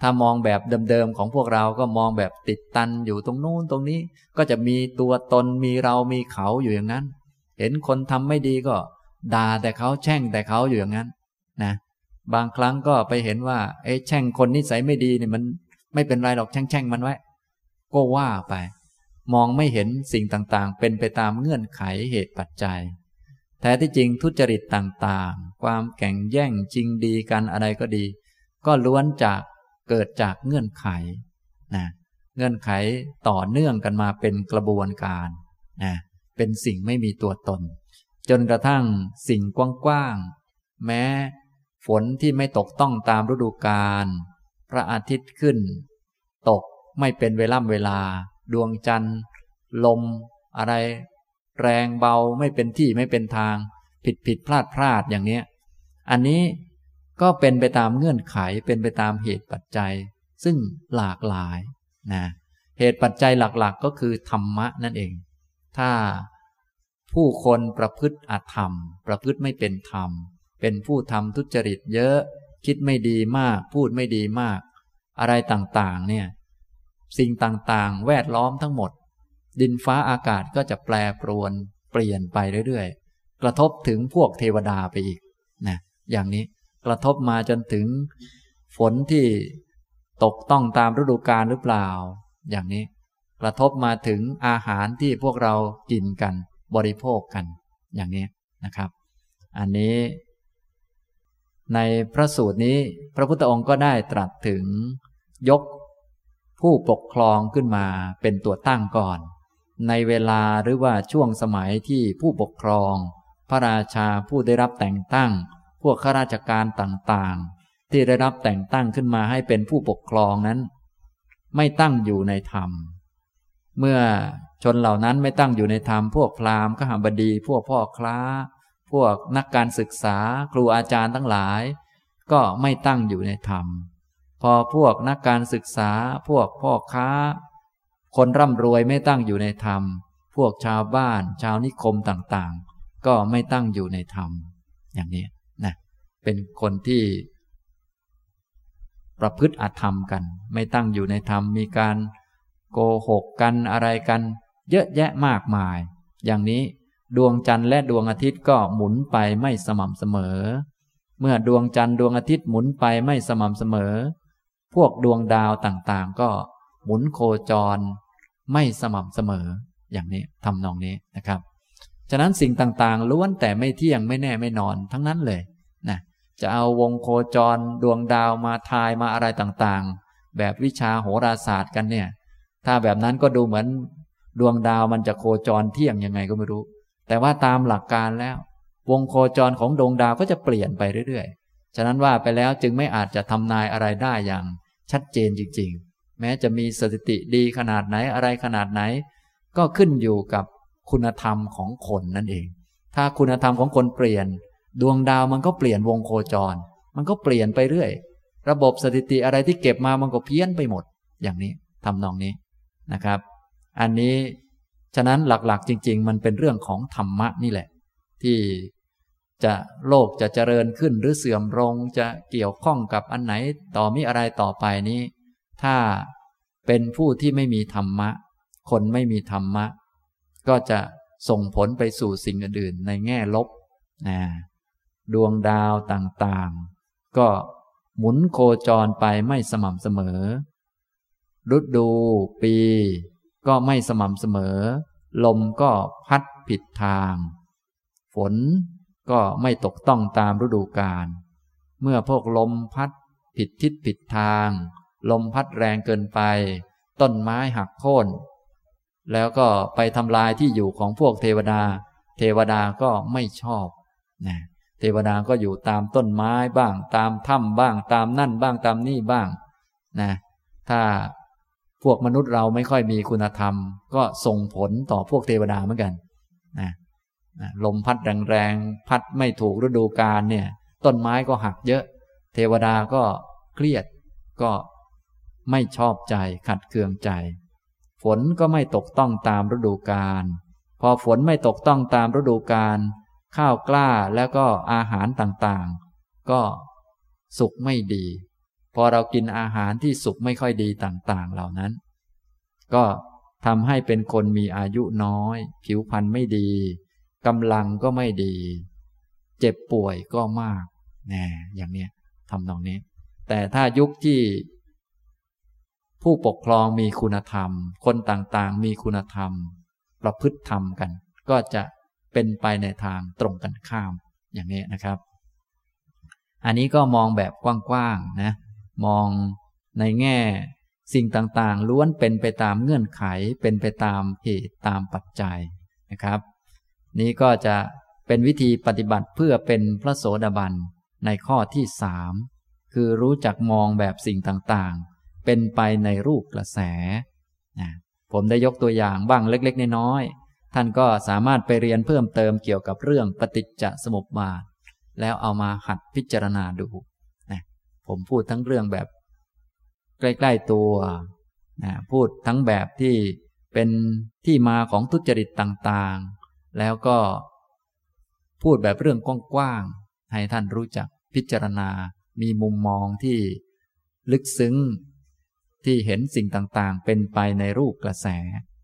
ถ้ามองแบบเดิมๆของพวกเราก็มองแบบติดตันอยู่ตรงนู้นตรงนี้ ก็จะมีตัวตนมีเรามีเขาอยู่อย่างนั้น เห็นคนทำไม่ดีก็ด่าแต่เขาแช่งแต่เขาอยู่อย่างนั้นนะบางครั้งก็ไปเห็นว่าเอ้แช่งคนนิสัยไม่ดีเนี่ยมันไม่เป็นไรหรอกแช่งแช่งมันไว้ ก็ว่าไป มองไม่เห็นสิ่งต่างๆ เป็นไปตามเงื่อนไขเหตุปัจจัย แท้ที่จริงทุจริตต่างๆ ความแข่งแย่งจริงดีกันอะไรก็ดี ก็ล้วนจากเกิดจากเงื่อนไขนะเงื่อนไขต่อเนื่องกันมาเป็นกระบวนการนะเป็นสิ่งไม่มีตัวตน จนกระทั่งสิ่งกว้างๆแม้ฝนที่ไม่ตกต้องตามฤดูกาลพระอาทิตย์ขึ้น ตกไม่เป็นเวล่ำเวลา ดวงจันทร์ ลม อะไร แรงเบาไม่เป็นที่ไม่เป็นทาง ผิดผิดพลาดพลาดอย่างเนี้ย อันนี้ก็เป็นไปตามเงื่อนไขเป็นไปตามเหตุปัจจัย ซึ่งหลากหลายนะเหตุปัจจัยหลักๆก็คือธรรมะนั่นเอง ถ้าผู้คนประพฤติอธรรม ประพฤติไม่เป็นธรรม เป็นผู้ทำทุจริตเยอะ คิดไม่ดีมาก พูดไม่ดีมาก อะไรต่างๆ เนี่ย สิ่งต่างๆ แวดล้อมทั้งหมด ดินฟ้าอากาศก็จะแปรปรวนเปลี่ยนไปเรื่อยๆ กระทบถึงพวกเทวดาไปอีกนะ อย่างนี้ กระทบมาจนถึงฝนที่ตกต้องตามฤดูกาลหรือเปล่า อย่างนี้ กระทบมาถึงอาหารที่พวกเรากินกันบริโภคกัน อย่างนี้นะครับ อันนี้ ในพระสูตรนี้ พระพุทธองค์ก็ได้ตรัสถึงยกผู้ปกครองขึ้นมาเป็นตัวตั้งก่อน ในเวลาหรือว่าช่วงสมัยที่ผู้ปกครอง พระราชาผู้ได้รับแต่งตั้ง พวกข้าราชการต่างๆ ที่ได้รับแต่งตั้งขึ้นมาให้เป็นผู้ปกครองนั้น ไม่ตั้งอยู่ในธรรม เมื่อชนเหล่านั้นไม่ตั้งอยู่ในธรรม พวกพราหมณ์ขหบดี พวกพ่อคล้า พวกนักการศึกษา ครูอาจารย์ทั้งหลาย ก็ไม่ตั้งอยู่ในธรรม พอพวกนักการศึกษา พวกพ่อค้า คนร่ำรวยไม่ตั้งอยู่ในธรรม พวกชาวบ้าน ชาวนิคมต่างๆ ก็ไม่ตั้งอยู่ในธรรม อย่างนี้ เป็นคนที่ ประพฤติอธรรมกัน ไม่ตั้งอยู่ในธรรมมีการโกหกกันอะไรกัน เยอะแยะมากมาย อย่างนี้ดวงจันทร์และดวงอาทิตย์ก็หมุนไปไม่สม่ำเสมอ เมื่อดวงจันทร์ดวงอาทิตย์หมุนไปไม่สม่ำเสมอ พวกดวงดาวต่างๆ ก็หมุนโคจร ไม่สม่ำเสมอ อย่างนี้ทำนองนี้นะครับ ฉะนั้นสิ่งต่างๆ ล้วนแต่ไม่เที่ยงไม่แน่ไม่นอนทั้งนั้นเลย จะเอาวงโคจรดวงดาวมาทายมาอะไรต่างๆ แบบวิชาโหราศาสตร์กันเนี่ย ถ้าแบบนั้นก็ดูเหมือนดวงดาวมันจะโคจรเที่ยงยังไงก็ไม่รู้ แต่ว่าตามหลักการแล้ว วงโคจรของดวงดาวก็จะเปลี่ยนไปเรื่อยๆ ฉะนั้นว่าไปแล้วจึงไม่อาจจะทำนายอะไรได้อย่างชัดเจนจริง ๆ แม้จะมีสถิติดีขนาดไหนอะไรขนาดไหน ก็ขึ้นอยู่กับคุณธรรมของคนนั่นเอง ถ้าคุณธรรมของคนเปลี่ยน ดวงดาวมันก็เปลี่ยนวงโคจร มันก็เปลี่ยนไปเรื่อย ระบบสถิติอะไรที่เก็บมามันก็เพี้ยนไปหมด อย่างนี้ทำนองนี้นะครับ อันนี้ฉะนั้นหลักๆจริง ๆ มันเป็นเรื่องของธรรมะนี่แหละ ที่จะโลกจะเจริญขึ้นหรือเสื่อมลงจะเกี่ยวข้องกับอันไหนต่อมีอะไรต่อไปนี้ ถ้าเป็นผู้ที่ไม่มีธรรมะ คนไม่มีธรรมะ ก็จะส่งผลไปสู่สิ่งอื่นในแง่ลบนะ ดวงดาวต่างๆ ก็หมุนโคจรไปไม่สม่ำเสมอฤดูปี ก็ไม่สม่ำเสมอ ลมก็พัดผิดทาง ฝนก็ไม่ตกต้องตามฤดูกาลเมื่อพวกลมพัดผิดทิศผิดทาง ลมพัดแรงเกินไป ต้นไม้หักโค่นแล้วก็ไปทำลายที่อยู่ของพวกเทวดา เทวดาก็ไม่ชอบนะ เทวดาก็อยู่ตามต้นไม้บ้าง ตามถ้ำบ้าง ตามนั่นบ้างตามนี่บ้างนะถ้าพวกมนุษย์เราไม่ค่อยมีคุณธรรม ก็ส่งผลต่อพวกเทวดาเหมือนกันนะนะลมพัดแรงๆพัดไม่ถูกฤดูกาลเนี่ย ต้นไม้ก็หักเยอะ เทวดาก็เครียดก็ไม่ชอบใจขัดเคืองใจ ฝนก็ไม่ตกต้องตามฤดูกาลพอฝนไม่ตกต้องตามฤดูกาล ข้าวกล้าแล้วก็อาหารต่างๆ ก็สุกไม่ดี พอเรากินอาหารที่สุกไม่ค่อยดีต่าง ๆ เหล่านั้น ก็ทำให้เป็นคนมีอายุน้อย ผิวพรรณไม่ดีกำลังก็ไม่ดี เจ็บป่วยก็มากแน่อย่างเนี้ยทำนองนี้ แต่ถ้ายุคที่ ผู้ปกครองมีคุณธรรม คนต่างๆ มีคุณธรรม ประพฤติธรรมกัน ก็จะ เป็นไปในทางตรงกันข้าม อย่างนี้นะครับ อันนี้ก็มองแบบกว้างๆนะ มองในแง่สิ่งต่างๆ ล้วนเป็นไปตามเงื่อนไข เป็นไปตามเหตุตามปัจจัยนะครับ นี้ก็จะเป็นวิธีปฏิบัติเพื่อเป็นพระโสดาบันในข้อที่สามคือรู้จักมองแบบสิ่งต่างๆ เป็นไปในรูปกระแสนะผมได้ยกตัวอย่างบ้างเล็ก ๆ น้อยๆ ท่านก็สามารถไปเรียนเพิ่มเติมเกี่ยวกับเรื่องปฏิจจสมุปบาท แล้วเอามาหัดพิจารณาดูนะผมพูดทั้งเรื่องแบบ ใกล้ๆตัวนะพูดทั้งแบบที่เป็นที่มาของทุจริตต่างๆ แล้วก็พูดแบบเรื่องกว้างๆ ให้ท่านรู้จักพิจารณา มีมุมมองที่ลึกซึ้ง ที่เห็นสิ่งต่างๆ เป็นไปในรูปกระแส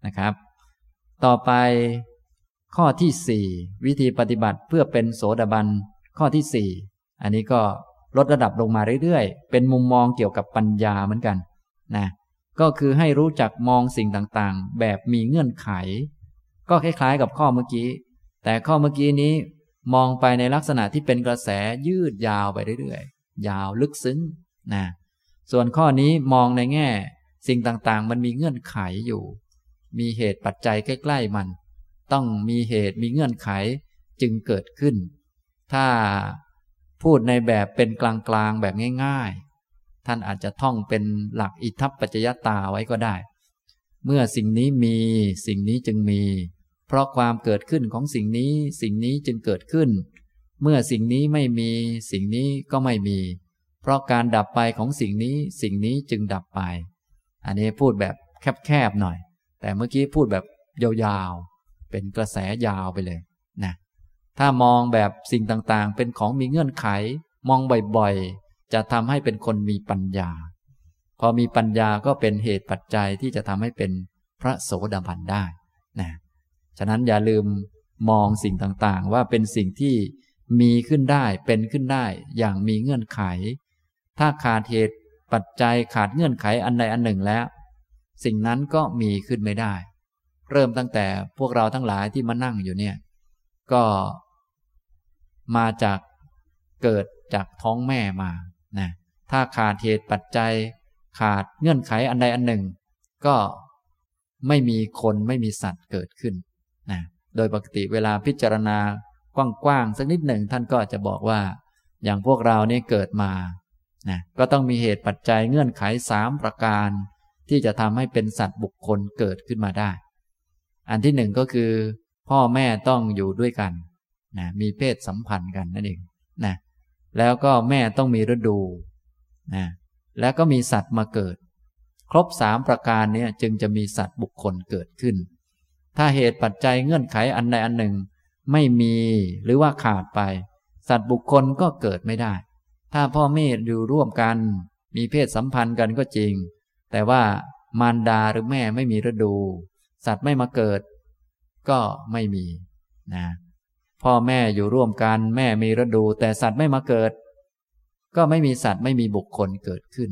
นะครับ ต่อไป ข้อที่สี่วิธีปฏิบัติเพื่อเป็นโสดาบันข้อที่สี่อันนี้ก็ลดระดับลงมาเรื่อยๆ เป็นมุมมองเกี่ยวกับปัญญาเหมือนกันนะก็คือให้รู้จักมองสิ่งต่างๆ แบบมีเงื่อนไข ก็คล้ายๆ กับข้อเมื่อกี้ แต่ข้อเมื่อกี้นี้มองไปในลักษณะที่เป็นกระแสยืดยาวไปเรื่อยๆ ยาวลึกซึ้งนะส่วนข้อนี้มองในแง่ สิ่งต่างๆ มันมีเงื่อนไขอยู่ มีเหตุปัจจัยใกล้ ๆมัน ต้องมีเหตุมีเงื่อนไขจึงเกิดขึ้น ถ้าพูดในแบบเป็นกลางๆแบบง่ายๆ ท่านอาจจะท่องเป็นหลักอิทัปปัจจยตาไว้ก็ได้ เมื่อสิ่งนี้มีสิ่งนี้จึงมี เพราะความเกิดขึ้นของสิ่งนี้สิ่งนี้จึงเกิดขึ้น เมื่อสิ่งนี้ไม่มี สิ่งนี้ก็ไม่มี เพราะการดับไปของสิ่งนี้สิ่งนี้จึงดับไป อันนี้พูดแบบแคบๆหน่อย แต่เมื่อกี้พูดแบบยาวๆ เป็นกระแสยาวไปเลยนะถ้ามองแบบสิ่งต่างๆ เป็นของมีเงื่อนไข มองบ่อยๆ จะทำให้เป็นคนมีปัญญา พอมีปัญญาก็เป็นเหตุปัจจัยที่จะทำให้เป็นพระโสดาบันได้นะฉะนั้นอย่าลืมมองสิ่งต่างๆ ว่าเป็นสิ่งที่มีขึ้นได้เป็นขึ้นได้อย่างมีเงื่อนไข ถ้าขาดเหตุปัจจัยขาดเงื่อนไขอันใดอันหนึ่งแล้ว สิ่งนั้นก็มีขึ้นไม่ได้ เริ่มตั้งแต่พวกเราทั้งหลายที่มานั่งอยู่เนี่ย ก็มาจากเกิดจากท้องแม่มานะถ้าขาดเหตุปัจจัย ขาดเงื่อนไขอันใดอันหนึ่ง ก็ไม่มีคนไม่มีสัตว์เกิดขึ้นนะโดยปกติเวลาพิจารณากว้างๆสักนิดหนึ่งท่านก็จะบอกว่า อย่างพวกเราเนี่ยเกิดมานะก็ต้องมีเหตุปัจจัยเงื่อนไขสามประการ ที่จะทำให้เป็นสัตว์บุคคลเกิดขึ้นมาได้ อันที่หนึ่งก็คือ พ่อแม่ต้องอยู่ด้วยกันนะมีเพศสัมพันธ์กันนั่นเองนะแล้วก็แม่ต้องมีฤดูนะแล้วก็มีสัตว์มาเกิด ครบสามประการนี้จึงจะมีสัตว์บุคคลเกิดขึ้น ถ้าเหตุปัจจัยเงื่อนไขอันใดอันหนึ่ง ไม่มีหรือว่าขาดไป สัตว์บุคคลก็เกิดไม่ได้ ถ้าพ่อแม่อยู่ร่วมกัน มีเพศสัมพันธ์กันก็จริง แต่ว่ามารดาหรือแม่ไม่มีฤดู สัตว์ไม่มาเกิด ก็ไม่มีนะพ่อแม่อยู่ร่วมกันแม่มีฤดู แต่สัตว์ไม่มาเกิด ก็ไม่มีสัตว์ไม่มีบุคคลเกิดขึ้น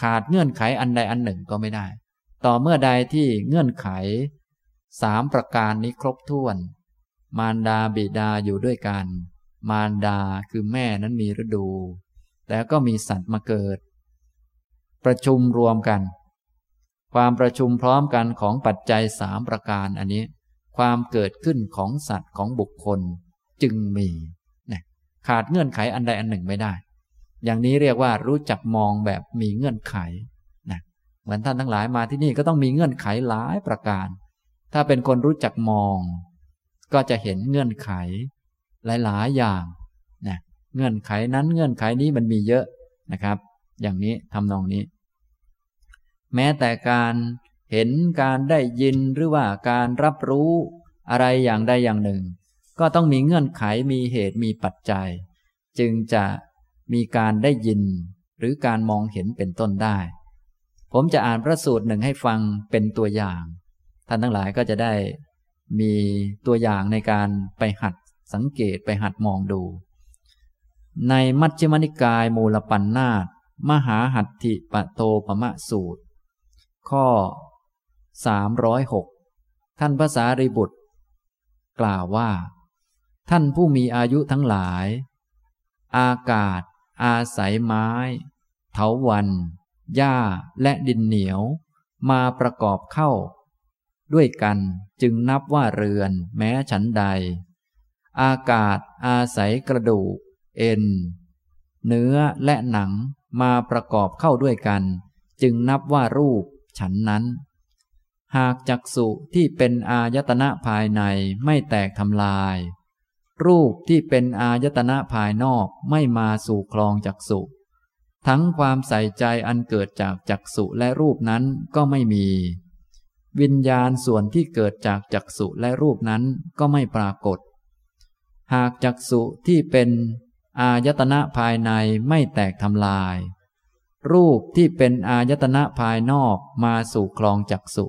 ขาดเงื่อนไขอันใดอันหนึ่งก็ไม่ได้ ต่อเมื่อใดที่เงื่อนไขสามประการนี้ครบถ้วน มารดาบิดาอยู่ด้วยกัน มารดาคือแม่นั้นมีฤดู แล้วก็มีสัตว์มาเกิด ประชุมรวมกัน ความประชุมพร้อมกันของปัจจัยสามประการอันนี้ ความเกิดขึ้นของสัตว์ของบุคคลจึงมีนะขาดเงื่อนไขอันใดอันหนึ่งไม่ได้ อย่างนี้เรียกว่ารู้จักมองแบบมีเงื่อนไขนะเหมือนท่านทั้งหลายมาที่นี่ก็ต้องมีเงื่อนไขหลายประการ ถ้าเป็นคนรู้จักมอง ก็จะเห็นเงื่อนไขหลาย ๆ อย่างนะเงื่อนไขนั้นเงื่อนไขนี้มันมีเยอะนะครับ อย่างนี้ทำนองนี้ แม้แต่การเห็นการได้ยินหรือว่าการรับรู้อะไรอย่างใดอย่างหนึ่ง ก็ต้องมีเงื่อนไขมีเหตุมีปัจจัย จึงจะมีการได้ยินหรือการมองเห็นเป็นต้นได้ ผมจะอ่านพระสูตรหนึ่งให้ฟังเป็นตัวอย่าง ท่านทั้งหลายก็จะได้มีตัวอย่างในการไปหัดสังเกตไปหัดมองดู ในมัชฌิมนิกายมูลปัญนาตมหาหัตถิปโตปมะสูตร ข้อ 306 ท่านภาษาริบุตร กล่าวว่า ท่านผู้มีอายุทั้งหลาย อากาศ อาศัยไม้ เถาวันหญ้าและดินเหนียว มาประกอบเข้า ด้วยกันจึงนับว่าเรือนแม้ฉันใด อากาศอาศัยกระดูก เอ็น เนื้อและหนังมาประกอบเข้าด้วยกัน จึงนับว่ารูป ฉันนั้น หากจักสุที่เป็นอายตนะภายในไม่แตกทำลาย รูปที่เป็นอายตนะภายนอกไม่มาสู่คลองจักสุทั้งความใส่ใจอันเกิดจากจักสุและรูปนั้นก็ไม่มี วิญญาณส่วนที่เกิดจากจักสุและรูปนั้นก็ไม่ปรากฏ หากจักสุที่เป็นอายตนะภายในไม่แตกทำลาย รูปที่เป็นอายตนะภายนอกมาสู่คลองจักสุ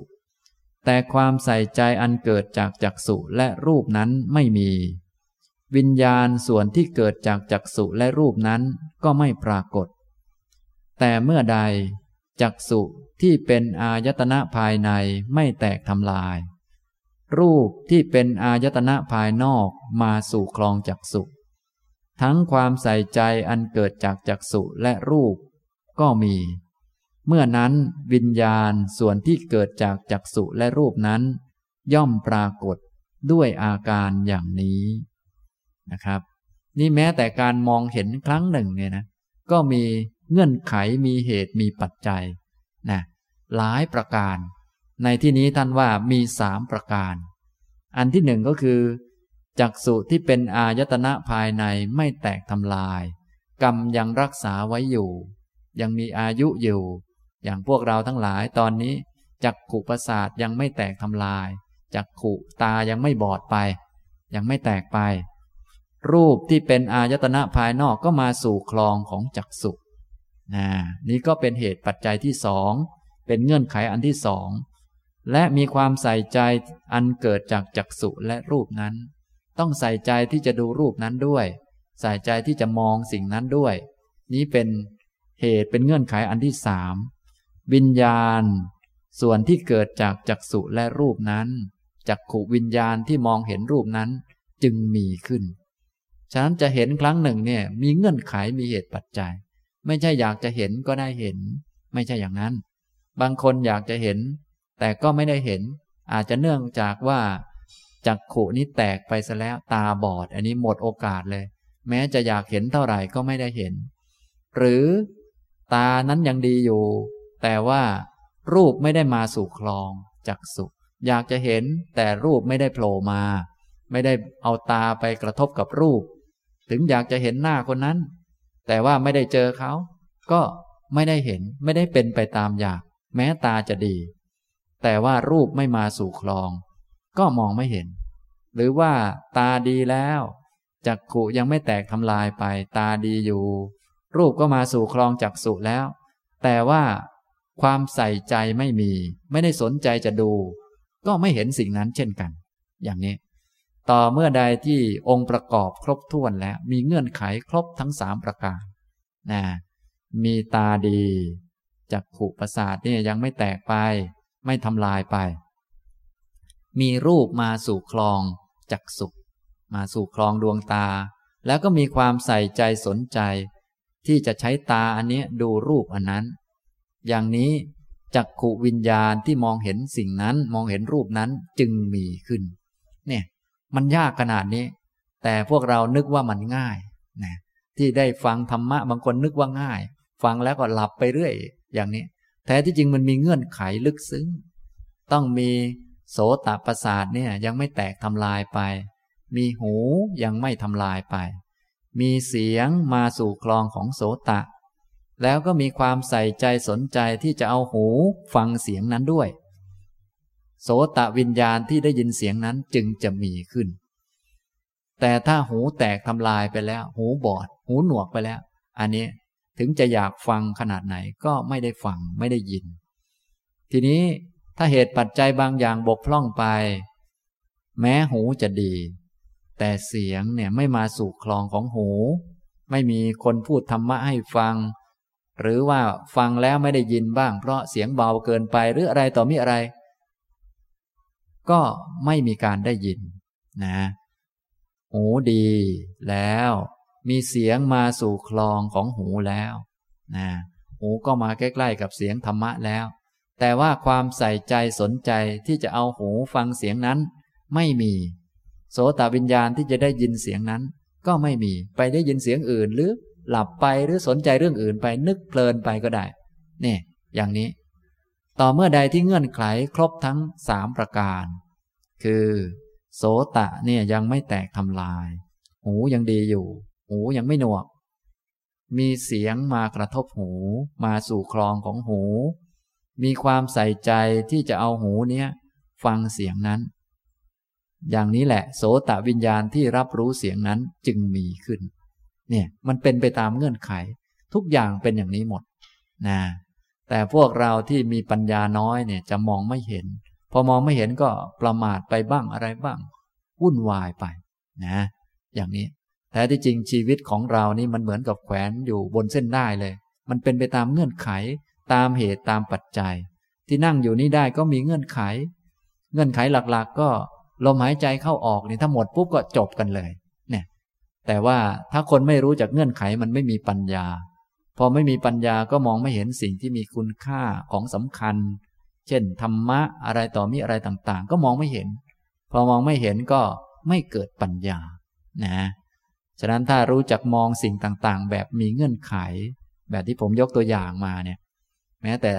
แต่ความใส่ใจอันเกิดจากจักสุและรูปนั้นไม่มี วิญญาณส่วนที่เกิดจากจักสุและรูปนั้นก็ไม่ปรากฏ แต่เมื่อใด จักสุที่เป็นอายตนะภายในไม่แตกทำลาย รูปที่เป็นอายตนะภายนอกมาสู่คลองจักสุทั้งความใส่ใจอันเกิดจากจักสุและรูป ก็มี เมื่อนั้นวิญญาณส่วนที่เกิดจากจักสุและรูปนั้น ย่อมปรากฏด้วยอาการอย่างนี้นะครับ นี่แม้แต่การมองเห็นครั้งหนึ่งเนี่ยนะก็มีเงื่อนไขมีเหตุมีปัจจัยนะหลายประการ ในที่นี้ท่านว่ามีสามประการ อันที่หนึ่งก็คือจักสุที่เป็นอายตนะภายในไม่แตกทำลาย กรรมยังรักษาไว้อยู่ ยังมีอายุอยู่ อย่างพวกเราทั้งหลายตอนนี้จักขุประสาทยังไม่แตกทำลายจักขุตายังไม่บอดไป ยังไม่แตกไป รูปที่เป็นอายตนะภายนอกก็มาสู่คลองของจักสุนะนี่ก็เป็นเหตุปัจจัยที่สองเป็นเงื่อนไขอันที่สองและมีความใส่ใจอันเกิดจากจักสุและรูปนั้น ต้องใส่ใจที่จะดูรูปนั้นด้วย ใส่ใจที่จะมองสิ่งนั้นด้วย นี้เป็น เหตุเป็นเงื่อนไขอันที่สามวิญญาณ ส่วนที่เกิดจากจักสุและรูปนั้นจักขุวิญญาณที่มองเห็นรูปนั้นจึงมีขึ้น ฉะนั้นจะเห็นครั้งหนึ่งเนี่ยมีเงื่อนไขมีเหตุปัจจัย ไม่ใช่อยากจะเห็นก็ได้เห็น ไม่ใช่อย่างนั้น บางคนอยากจะเห็น แต่ก็ไม่ได้เห็น อาจจะเนื่องจากว่าจักขุนี้แตกไปซะแล้วตาบอด อันนี้หมดโอกาสเลย แม้จะอยากเห็นเท่าไหร่ก็ไม่ได้เห็น หรือ ตานั้นยังดีอยู่ แต่ว่ารูปไม่ได้มาสู่คลองจักสุอยากจะเห็นแต่รูปไม่ได้โผล่มา ไม่ได้เอาตาไปกระทบกับรูป ถึงอยากจะเห็นหน้าคนนั้น แต่ว่าไม่ได้เจอเขา ก็ไม่ได้เห็นไม่ได้เป็นไปตามอยาก แม้ตาจะดี แต่ว่ารูปไม่มาสู่คลอง ก็มองไม่เห็น หรือว่าตาดีแล้วจักขุยังไม่แตกทำลายไป ตาดีอยู่ รูปก็มาสู่คลองจักสุแล้ว แต่ว่าความใส่ใจไม่มี ไม่ได้สนใจจะดู ก็ไม่เห็นสิ่งนั้นเช่นกัน อย่างนี้ ต่อเมื่อใดที่องค์ประกอบครบถ้วนแล้ว มีเงื่อนไขครบทั้งสามประการนะมีตาดีจักขุประสาทเนี่ยยังไม่แตกไป ไม่ทำลายไป มีรูปมาสู่คลองจักสุมาสู่คลองดวงตา แล้วก็มีความใส่ใจสนใจ ที่จะใช้ตาอันนี้ดูรูปอันนั้น อย่างนี้จักขุวิญญาณที่มองเห็นสิ่งนั้นมองเห็นรูปนั้นจึงมีขึ้น เนี่ย มันยากขนาดนี้ แต่พวกเรานึกว่ามันง่ายนะที่ได้ฟังธรรมะบางคนนึกว่าง่าย ฟังแล้วก็หลับไปเรื่อย อย่างนี้ แท้ที่จริงมันมีเงื่อนไขลึกซึ้ง ต้องมีโสตประสาทเนี่ยยังไม่แตกทำลายไป มีหูยังไม่ทำลายไป มีเสียงมาสู่คลองของโสตะ แล้วก็มีความใส่ใจสนใจที่จะเอาหูฟังเสียงนั้นด้วย โสตะวิญญาณที่ได้ยินเสียงนั้นจึงจะมีขึ้น แต่ถ้าหูแตกทำลายไปแล้ว หูบอด หูหนวกไปแล้ว อันนี้ถึงจะอยากฟังขนาดไหนก็ไม่ได้ฟังไม่ได้ยิน ทีนี้ถ้าเหตุปัจจัยบางอย่างบกพร่องไป แม้หูจะดี แต่เสียงเนี่ยไม่มาสู่คลองของหู ไม่มีคนพูดธรรมะให้ฟัง หรือว่าฟังแล้วไม่ได้ยินบ้าง เพราะเสียงเบาเกินไปหรืออะไรต่อมีอะไร ก็ไม่มีการได้ยินนะหูดีแล้วมีเสียงมาสู่คลองของหูแล้วนะหูก็มาใกล้ๆกับเสียงธรรมะแล้ว แต่ว่าความใส่ใจสนใจที่จะเอาหูฟังเสียงนั้นไม่มี โสตวิญญาณที่จะได้ยินเสียงนั้น ก็ไม่มีไปได้ยินเสียงอื่น หรือหลับไปหรือสนใจเรื่องอื่นไปนึกเพลินไปก็ได้นี่อย่างนี้ ต่อเมื่อใดที่เงื่อนไขครบทั้งสามประการ คือ โสตะเนี่ยยังไม่แตกทำลาย หูยังดีอยู่ หูยังไม่หนวก มีเสียงมากระทบหูมาสู่คลองของหู มีความใส่ใจที่จะเอาหูเนี้ยฟังเสียงนั้น อย่างนี้แหละ โสตวิญญาณที่รับรู้เสียงนั้นจึงมีขึ้น เนี่ยมันเป็นไปตามเงื่อนไข ทุกอย่างเป็นอย่างนี้หมดนะแต่พวกเราที่มีปัญญาน้อยเนี่ยจะมองไม่เห็น พอมองไม่เห็นก็ประมาทไปบ้างอะไรบ้าง วุ่นวายไปนะ อย่างนี้แท้ที่จริงชีวิตของเรานี่มันเหมือนกับแขวนอยู่บนเส้นได้เลย มันเป็นไปตามเงื่อนไข ตามเหตุตามปัจจัย ที่นั่งอยู่นี่ได้ก็มีเงื่อนไข เงื่อนไขหลักๆก็ ลมหายใจเข้าออกนี่ถ้าหมดปุ๊บก็จบกันเลย เนี่ย แต่ว่าถ้าคนไม่รู้จากเงื่อนไขมันไม่มีปัญญา พอไม่มีปัญญาก็มองไม่เห็นสิ่งที่มีคุณค่าของสำคัญ เช่นธรรมะอะไรต่อมีอะไรต่างๆ ก็มองไม่เห็น พอมองไม่เห็นก็ไม่เกิดปัญญา นะ ฉะนั้นถ้ารู้จักมองสิ่งต่างๆ แบบมีเงื่อนไข แบบที่ผมยกตัวอย่างมาเนี่ย แม้แต่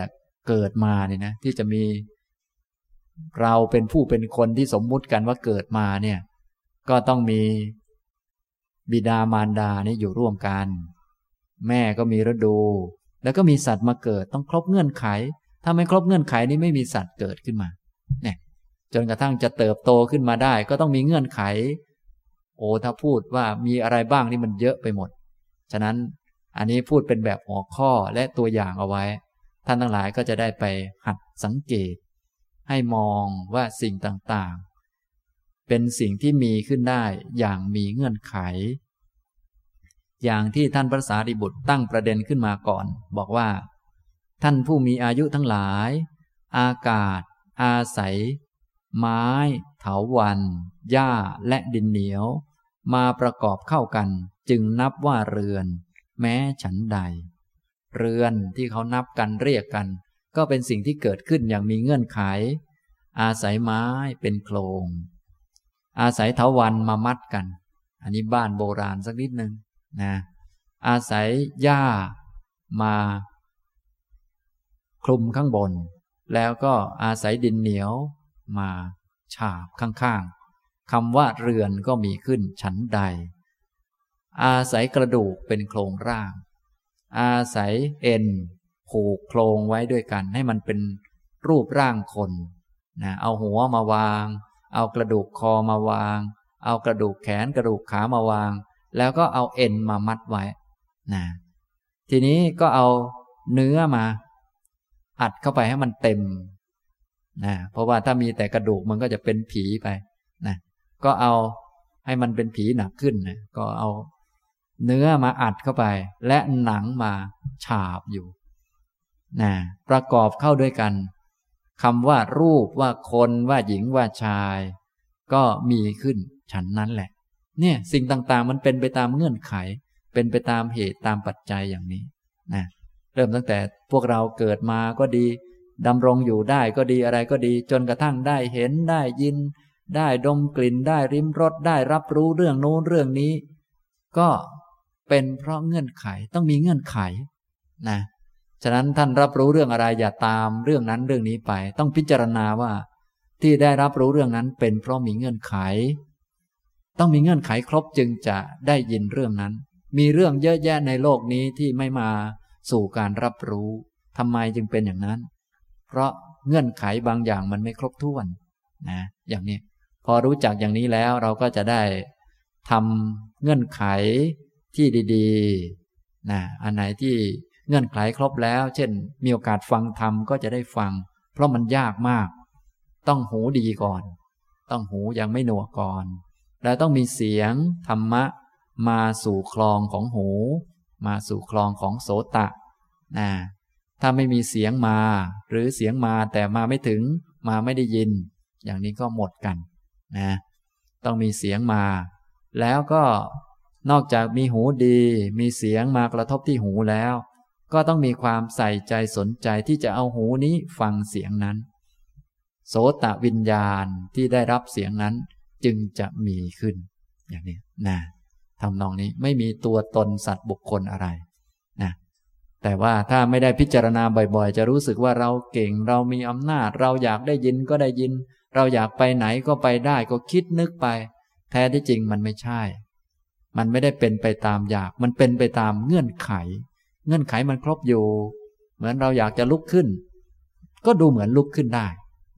เกิดมาเนี่ยนะที่จะมี เราเป็นผู้เป็นคนที่สมมุติกันว่าเกิดมาเนี่ย ก็ต้องมีบิดามารดาเนี่ยอยู่ร่วมกัน แม่ก็มีฤดู แล้วก็มีสัตว์มาเกิดต้องครบเงื่อนไข ถ้าไม่ครบเงื่อนไขนี้ไม่มีสัตว์เกิดขึ้นมาเนี่ยจนกระทั่งจะเติบโตขึ้นมาได้ ก็ต้องมีเงื่อนไข โอ้ถ้าพูดว่ามีอะไรบ้างนี่มันเยอะไปหมด ฉะนั้นอันนี้พูดเป็นแบบหัวข้อและตัวอย่างเอาไว้ ท่านทั้งหลายก็จะได้ไปหัดสังเกต ให้มองว่าสิ่งต่างๆ เป็นสิ่งที่มีขึ้นได้อย่างมีเงื่อนไข อย่างที่ท่านพระสารีบุตรตั้งประเด็นขึ้นมาก่อน บอกว่า ท่านผู้มีอายุทั้งหลาย อากาศ อาศัย ไม้ เถาวันหญ้าและดินเหนียว มาประกอบเข้ากันจึงนับว่าเรือน แม้ฉันใด เรือนที่เขานับกันเรียกกัน ก็เป็นสิ่งที่เกิดขึ้นอย่างมีเงื่อนไข อาศัยไม้เป็นโครง อาศัยเถาวันมามัดกัน อันนี้บ้านโบราณสักนิดหนึ่งนะอาศัยหญ้ามาคลุมข้างบน แล้วก็อาศัยดินเหนียวมาฉาบข้างๆคำว่าเรือนก็มีขึ้นชั้นใด อาศัยกระดูกเป็นโครงร่าง อาศัยเอ็น ผูกโครงไว้ด้วยกัน ให้มันเป็นรูปร่างคนนะเอาหัวมาวาง เอากระดูกคอมาวาง เอากระดูกแขนกระดูกขามาวาง แล้วก็เอาเอ็นมามัดไว้นะทีนี้ก็เอาเนื้อมา อัดเข้าไปให้มันเต็มนะเพราะว่าถ้ามีแต่กระดูกมันก็จะเป็นผีไปนะก็เอาให้มันเป็นผีหนักขึ้นนะก็เอาเนื้อมาอัดเข้าไป และหนังมาฉาบอยู่ นะประกอบเข้าด้วยกันคำว่ารูปว่าคนว่าหญิงว่าชาย ก็มีขึ้นฉันนั้นแหละ เนี่ยสิ่งต่างๆ มันเป็นไปตามเงื่อนไข เป็นไปตามเหตุตามปัจจัยอย่างนี้นะเริ่มตั้งแต่พวกเราเกิดมาก็ดีดำรงอยู่ได้ก็ดีอะไรก็ดี จนกระทั่งได้เห็นได้ยิน ได้ดมกลิ่นได้ริมรสได้รับรู้เรื่องโน้นเรื่องนี้ ก็เป็นเพราะเงื่อนไขต้องมีเงื่อนไขนะ ฉะนั้นท่านรับรู้เรื่องอะไรอย่าตามเรื่องนั้นเรื่องนี้ไป ต้องพิจารณาว่า ที่ได้รับรู้เรื่องนั้นเป็นเพราะมีเงื่อนไข ต้องมีเงื่อนไขครบจึงจะได้ยินเรื่องนั้น มีเรื่องเยอะแยะในโลกนี้ที่ไม่มาสู่การรับรู้ทำไมจึงเป็นอย่างนั้น เพราะเงื่อนไขบางอย่างมันไม่ครบถ้วนนะอย่างนี้พอรู้จักอย่างนี้แล้วเราก็จะได้ทำเงื่อนไขที่ดีๆนะอันไหนที่ เงื่อนไขครบแล้ว เช่น มีโอกาสฟังธรรมก็จะได้ฟัง เพราะมันยากมาก ต้องหูดีก่อน ต้องหูยังไม่หนวกก่อน แล้วต้องมีเสียงธรรมะ มาสู่คลองของหู มาสู่คลองของโสตะนะถ้าไม่มีเสียงมา หรือเสียงมาแต่มาไม่ถึงมาไม่ได้ยิน อย่างนี้ก็หมดกันนะต้องมีเสียงมา แล้วก็นอกจากมีหูดี มีเสียงมากระทบที่หูแล้ว ก็ต้องมีความใส่ใจสนใจที่จะเอาหูนี้ฟังเสียงนั้น โสตวิญญาณที่ได้รับเสียงนั้นจึงจะมีขึ้น อย่างนี้นะทำนองนี้ไม่มีตัวตนสัตว์บุคคลอะไรนะแต่ว่าถ้าไม่ได้พิจารณาบ่อยๆ จะรู้สึกว่าเราเก่งเรามีอำนาจ เราอยากได้ยินก็ได้ยิน เราอยากไปไหนก็ไปได้ก็คิดนึกไป แท้ที่จริงมันไม่ใช่ มันไม่ได้เป็นไปตามอยาก มันเป็นไปตามเงื่อนไข เงื่อนไขมันครบอยู่ เหมือนเราอยากจะลุกขึ้น ก็ดูเหมือนลุกขึ้นได้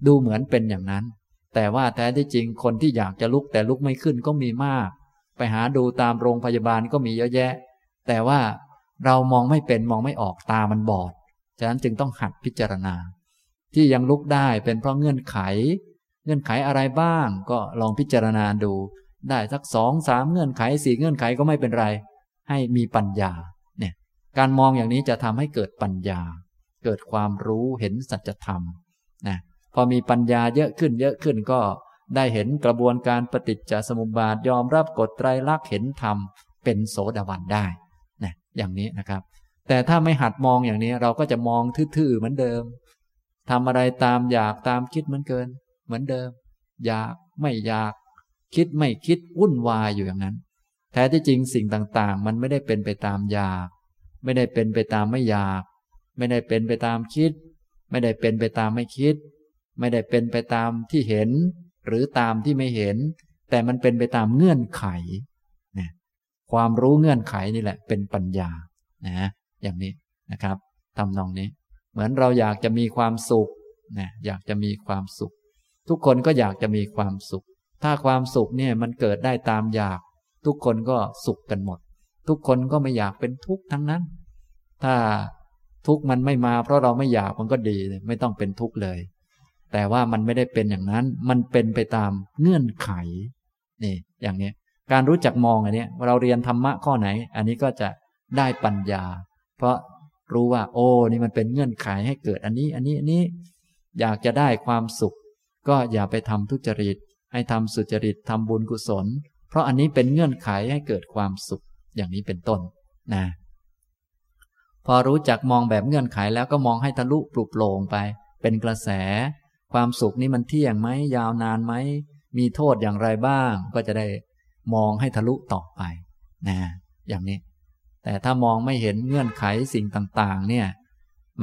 ดูเหมือนเป็นอย่างนั้น แต่ว่าแท้ที่จริงคนที่อยากจะลุกแต่ลุกไม่ขึ้นก็มีมาก ไปหาดูตามโรงพยาบาลก็มีเยอะแยะ แต่ว่าเรามองไม่เป็นมองไม่ออกตามันบอด ฉะนั้นจึงต้องหัดพิจารณา ที่ยังลุกได้เป็นเพราะเงื่อนไข เงื่อนไขอะไรบ้าง ก็ลองพิจารณาดู ได้สักสองสามเงื่อนไขสี่เงื่อนไขก็ไม่เป็นไร ให้มีปัญญา การมองอย่างนี้จะทำให้เกิดปัญญา เกิดความรู้เห็นสัจธรรมนะพอมีปัญญาเยอะขึ้นเยอะขึ้นก็ได้เห็นกระบวนการปฏิจจสมุปบาทยอมรับกฎไตรลักษณ์เห็นธรรมเป็นโสดาบันได้นะอย่างนี้นะครับ แต่ถ้าไม่หัดมองอย่างนี้เราก็จะมองทื่อๆเหมือนเดิมทำอะไรตามอยากตามคิดเหมือนเกิน เหมือนเดิม อยากไม่อยาก คิดไม่คิดวุ่นวายอยู่อย่างนั้น แท้ที่จริงสิ่งต่างๆ มันไม่ได้เป็นไปตามอยาก ไม่ได้เป็นไปตามไม่อยาก ไม่ได้เป็นไปตามคิด ไม่ได้เป็นไปตามไม่คิด ไม่ได้เป็นไปตามที่เห็น หรือตามที่ไม่เห็น แต่มันเป็นไปตามเงื่อนไขนะความรู้เงื่อนไขนี่แหละ เป็นปัญญานะอย่างนี้นะครับทำนองนี้ เหมือนเราอยากจะมีความสุขนะอยากจะมีความสุข ทุกคนก็อยากจะมีความสุข ถ้าความสุขเนี่ยมันเกิดได้ตามอยาก ทุกคนก็สุขกันหมด ทุกคนก็ไม่อยากเป็นทุกข์ทั้งนั้น ถ้าทุกข์มันไม่มา เพราะเราไม่อยากมันก็ดีไม่ต้องเป็นทุกข์เลย แต่ว่ามันไม่ได้เป็นอย่างนั้น มันเป็นไปตามเงื่อนไขนี่อย่างนี้การรู้จักมองอันนี้เราเรียนธรรมะข้อไหน อันนี้ก็จะได้ปัญญา เพราะรู้ว่า โอ้นี่มันเป็นเงื่อนไขให้เกิดอันนี้อันนี้อันนี้อยากจะได้ความสุข ก็อย่าไปทำทุจริต ให้ทำสุจริตทำบุญกุศล เพราะอันนี้เป็นเงื่อนไขให้เกิดความสุข อย่างนี้เป็นต้นนะพอรู้จักมองแบบเงื่อนไขแล้วก็มองให้ทะลุปลุกโปร่งไป เป็นกระแส ความสุขนี้มันเที่ยงไหมยาวนานไหม มีโทษอย่างไรบ้าง ก็จะได้มองให้ทะลุต่อไปนะอย่างนี้ แต่ถ้ามองไม่เห็นเงื่อนไขสิ่งต่างๆ เนี่ย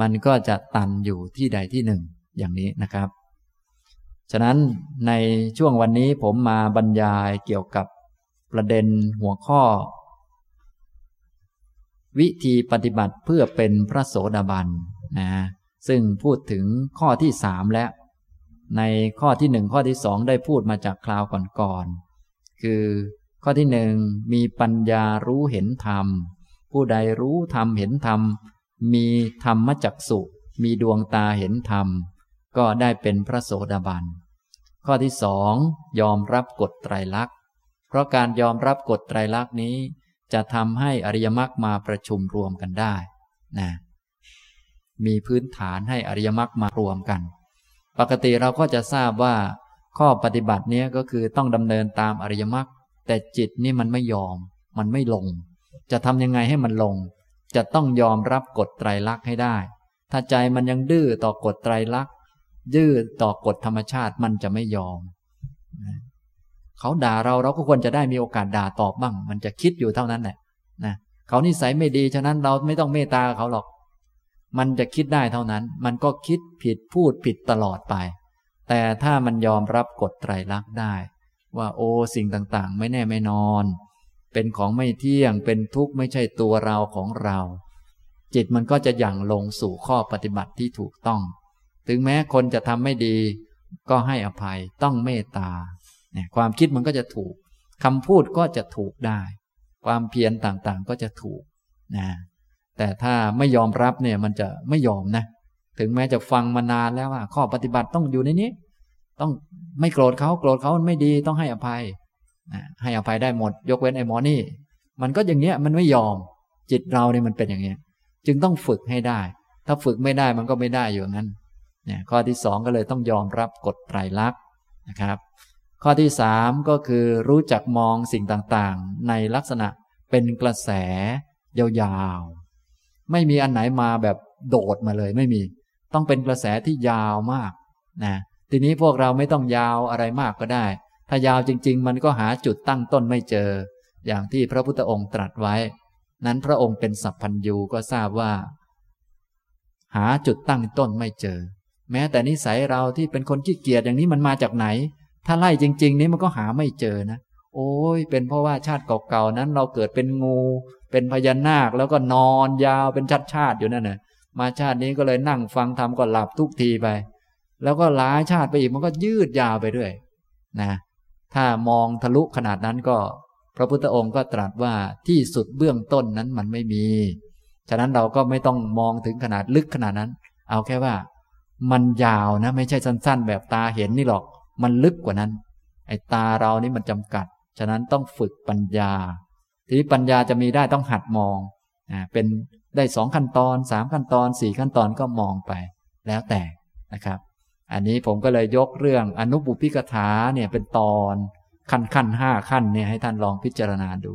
มันก็จะตันอยู่ที่ใดที่หนึ่ง อย่างนี้นะครับ ฉะนั้นในช่วงวันนี้ผมมาบรรยายเกี่ยวกับประเด็นหัวข้อ วิธีปฏิบัติเพื่อเป็นพระโสดาบันนะซึ่งพูดถึงข้อที่สามแล้ว ในข้อที่หนึ่งข้อที่สองได้พูดมาจากคราวก่อนๆคือข้อที่หนึ่งมีปัญญารู้เห็นธรรม ผู้ใดรู้ธรรมเห็นธรรม มีธรรมจักสุมีดวงตาเห็นธรรม ก็ได้เป็นพระโสดาบัน ข้อที่สองยอมรับกฎไตรลักษณ์ เพราะการยอมรับกฎไตรลักษณ์นี้ จะทำให้อริยมรรคมาประชุมรวมกันได้นะมีพื้นฐานให้อริยมรรคมารวมกัน ปกติเราก็จะทราบว่า ข้อปฏิบัตินี้ก็คือต้องดำเนินตามอริยมรรคแต่จิตนี่มันไม่ยอม มันไม่ลง จะทำยังไงให้มันลง จะต้องยอมรับกฎไตรลักษณ์ให้ได้ ถ้าใจมันยังดื้อต่อกฎไตรลักษณ์ดื้อต่อกฎธรรมชาติมันจะไม่ยอม เขาด่าเราเราก็ควรจะได้มีโอกาสด่าตอบบ้าง มันจะคิดอยู่เท่านั้นแหละนะเขานิสัยไม่ดีฉะนั้นเราไม่ต้องเมตตาเขาหรอก มันจะคิดได้เท่านั้น มันก็คิดผิดพูดผิดตลอดไป แต่ถ้ามันยอมรับกฎไตรลักษณ์ได้ ว่าโอ้สิ่งต่างๆ ไม่แน่ไม่นอน เป็นของไม่เที่ยงเป็นทุกข์ไม่ใช่ตัวเราของเรา จิตมันก็จะหยั่งลงสู่ข้อปฏิบัติที่ถูกต้อง ถึงแม้คนจะทำไม่ดี ก็ให้อภัยต้องเมตตา ความคิดมันก็จะถูกคำพูดก็จะถูกได้ ความเพียรต่างๆก็จะถูกนะแต่ถ้าไม่ยอมรับเนี่ยมันจะไม่ยอมนะ ถึงแม้จะฟังมานานแล้วว่า ข้อปฏิบัติต้องอยู่ในนี้ ต้องไม่โกรธเขาโกรธเขามันไม่ดีต้องให้อภัยนะให้อภัยได้หมด ยกเว้นไอ้หมอนี่ มันก็อย่างเงี้ยมันไม่ยอมจิตเราเนี่ยมันเป็นอย่างเงี้ย จึงต้องฝึกให้ได้ ถ้าฝึกไม่ได้มันก็ไม่ได้อยู่งั้นเนี่ยข้อที่สองก็เลยต้องยอมรับกฎไตรลักษณ์นะครับ ข้อที่สามก็คือรู้จักมองสิ่งต่างๆ ในลักษณะเป็นกระแสยาวๆ ไม่มีอันไหนมาแบบโดดมาเลยไม่มี ต้องเป็นกระแสที่ยาวมากนะทีนี้พวกเราไม่ต้องยาวอะไรมากก็ได้ ถ้ายาวจริง ๆ มันก็หาจุดตั้งต้นไม่เจอ อย่างที่พระพุทธองค์ตรัสไว้ นั้นพระองค์เป็นสัพพัญญูก็ทราบว่า หาจุดตั้งต้นไม่เจอ แม้แต่นิสัยเราที่เป็นคนขี้เกียจอย่างนี้มันมาจากไหน ถ้าไล่จริง ๆ นี้มันก็หาไม่เจอนะ โอ้ย เป็นเพราะว่าชาติเก่าๆนั้น เราเกิดเป็นงู เป็นพญานาคแล้วก็นอนยาวเป็นชาติชาติอยู่นั่นน่ะ มาชาตินี้ก็เลยนั่งฟังทำก็หลับทุกทีไป แล้วก็หลายชาติไปอีกมันก็ยืดยาวไปด้วยนะ ถ้ามองทะลุขนาดนั้นก็ พระพุทธองค์ก็ตรัสว่าที่สุดเบื้องต้นนั้นมันไม่มี ฉะนั้นเราก็ไม่ต้องมองถึงขนาดลึกขนาดนั้น เอาแค่ว่า มันยาวนะ ไม่ใช่สั้น ๆ แบบตาเห็นนี่หรอก มันลึกกว่านั้น ไอ้ตาเรานี่มันจำกัด ฉะนั้นต้องฝึกปัญญา ทีนี้ปัญญาจะมีได้ต้องหัดมองอ่าเป็นได้สองขั้นตอนสามขั้นตอนสี่ขั้นตอนก็มองไป แล้วแต่นะครับ อันนี้ผมก็เลยยกเรื่องอนุบุพิกถาเนี่ยเป็นตอนขั้นขั้นห้าขั้นเนี่ยให้ท่านลองพิจารณาดู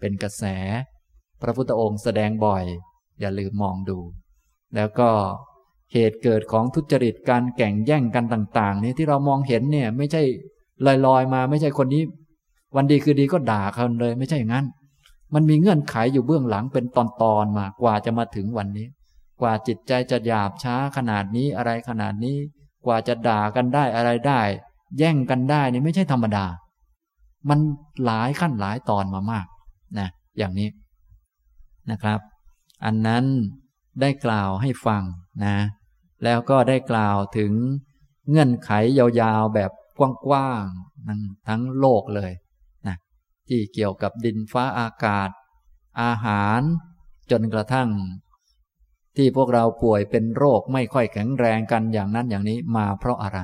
เป็นกระแส พระพุทธองค์แสดงบ่อย อย่าลืมมองดู แล้วก็ เหตุเกิดของทุจริตการแข่งแย่งกันต่าง ๆ นี่ที่เรามองเห็นเนี่ย ไม่ใช่ลอยๆมา ไม่ใช่คนนี้ วันดีคือดีก็ด่าเขาเลย ไม่ใช่อย่างนั้น มันมีเงื่อนไขอยู่เบื้องหลังเป็นตอนๆมากว่าจะมาถึงวันนี้ กว่าจิตใจจะหยาบช้าขนาดนี้อะไรขนาดนี้ กว่าจะด่ากันได้อะไรได้ แย่งกันได้นี่ไม่ใช่ธรรมดา มันหลายขั้นหลายตอนมามากนะอย่างนี้นะครับ อันนั้นได้กล่าวให้ฟังนะ แล้วก็ได้กล่าวถึงเงื่อนไขยาวๆแบบกว้างๆทั้งโลกเลยนะที่เกี่ยวกับดินฟ้าอากาศ อาหารจนกระทั่ง ที่พวกเราป่วยเป็นโรคไม่ค่อยแข็งแรงกันอย่างนั้นอย่างนี้มาเพราะอะไร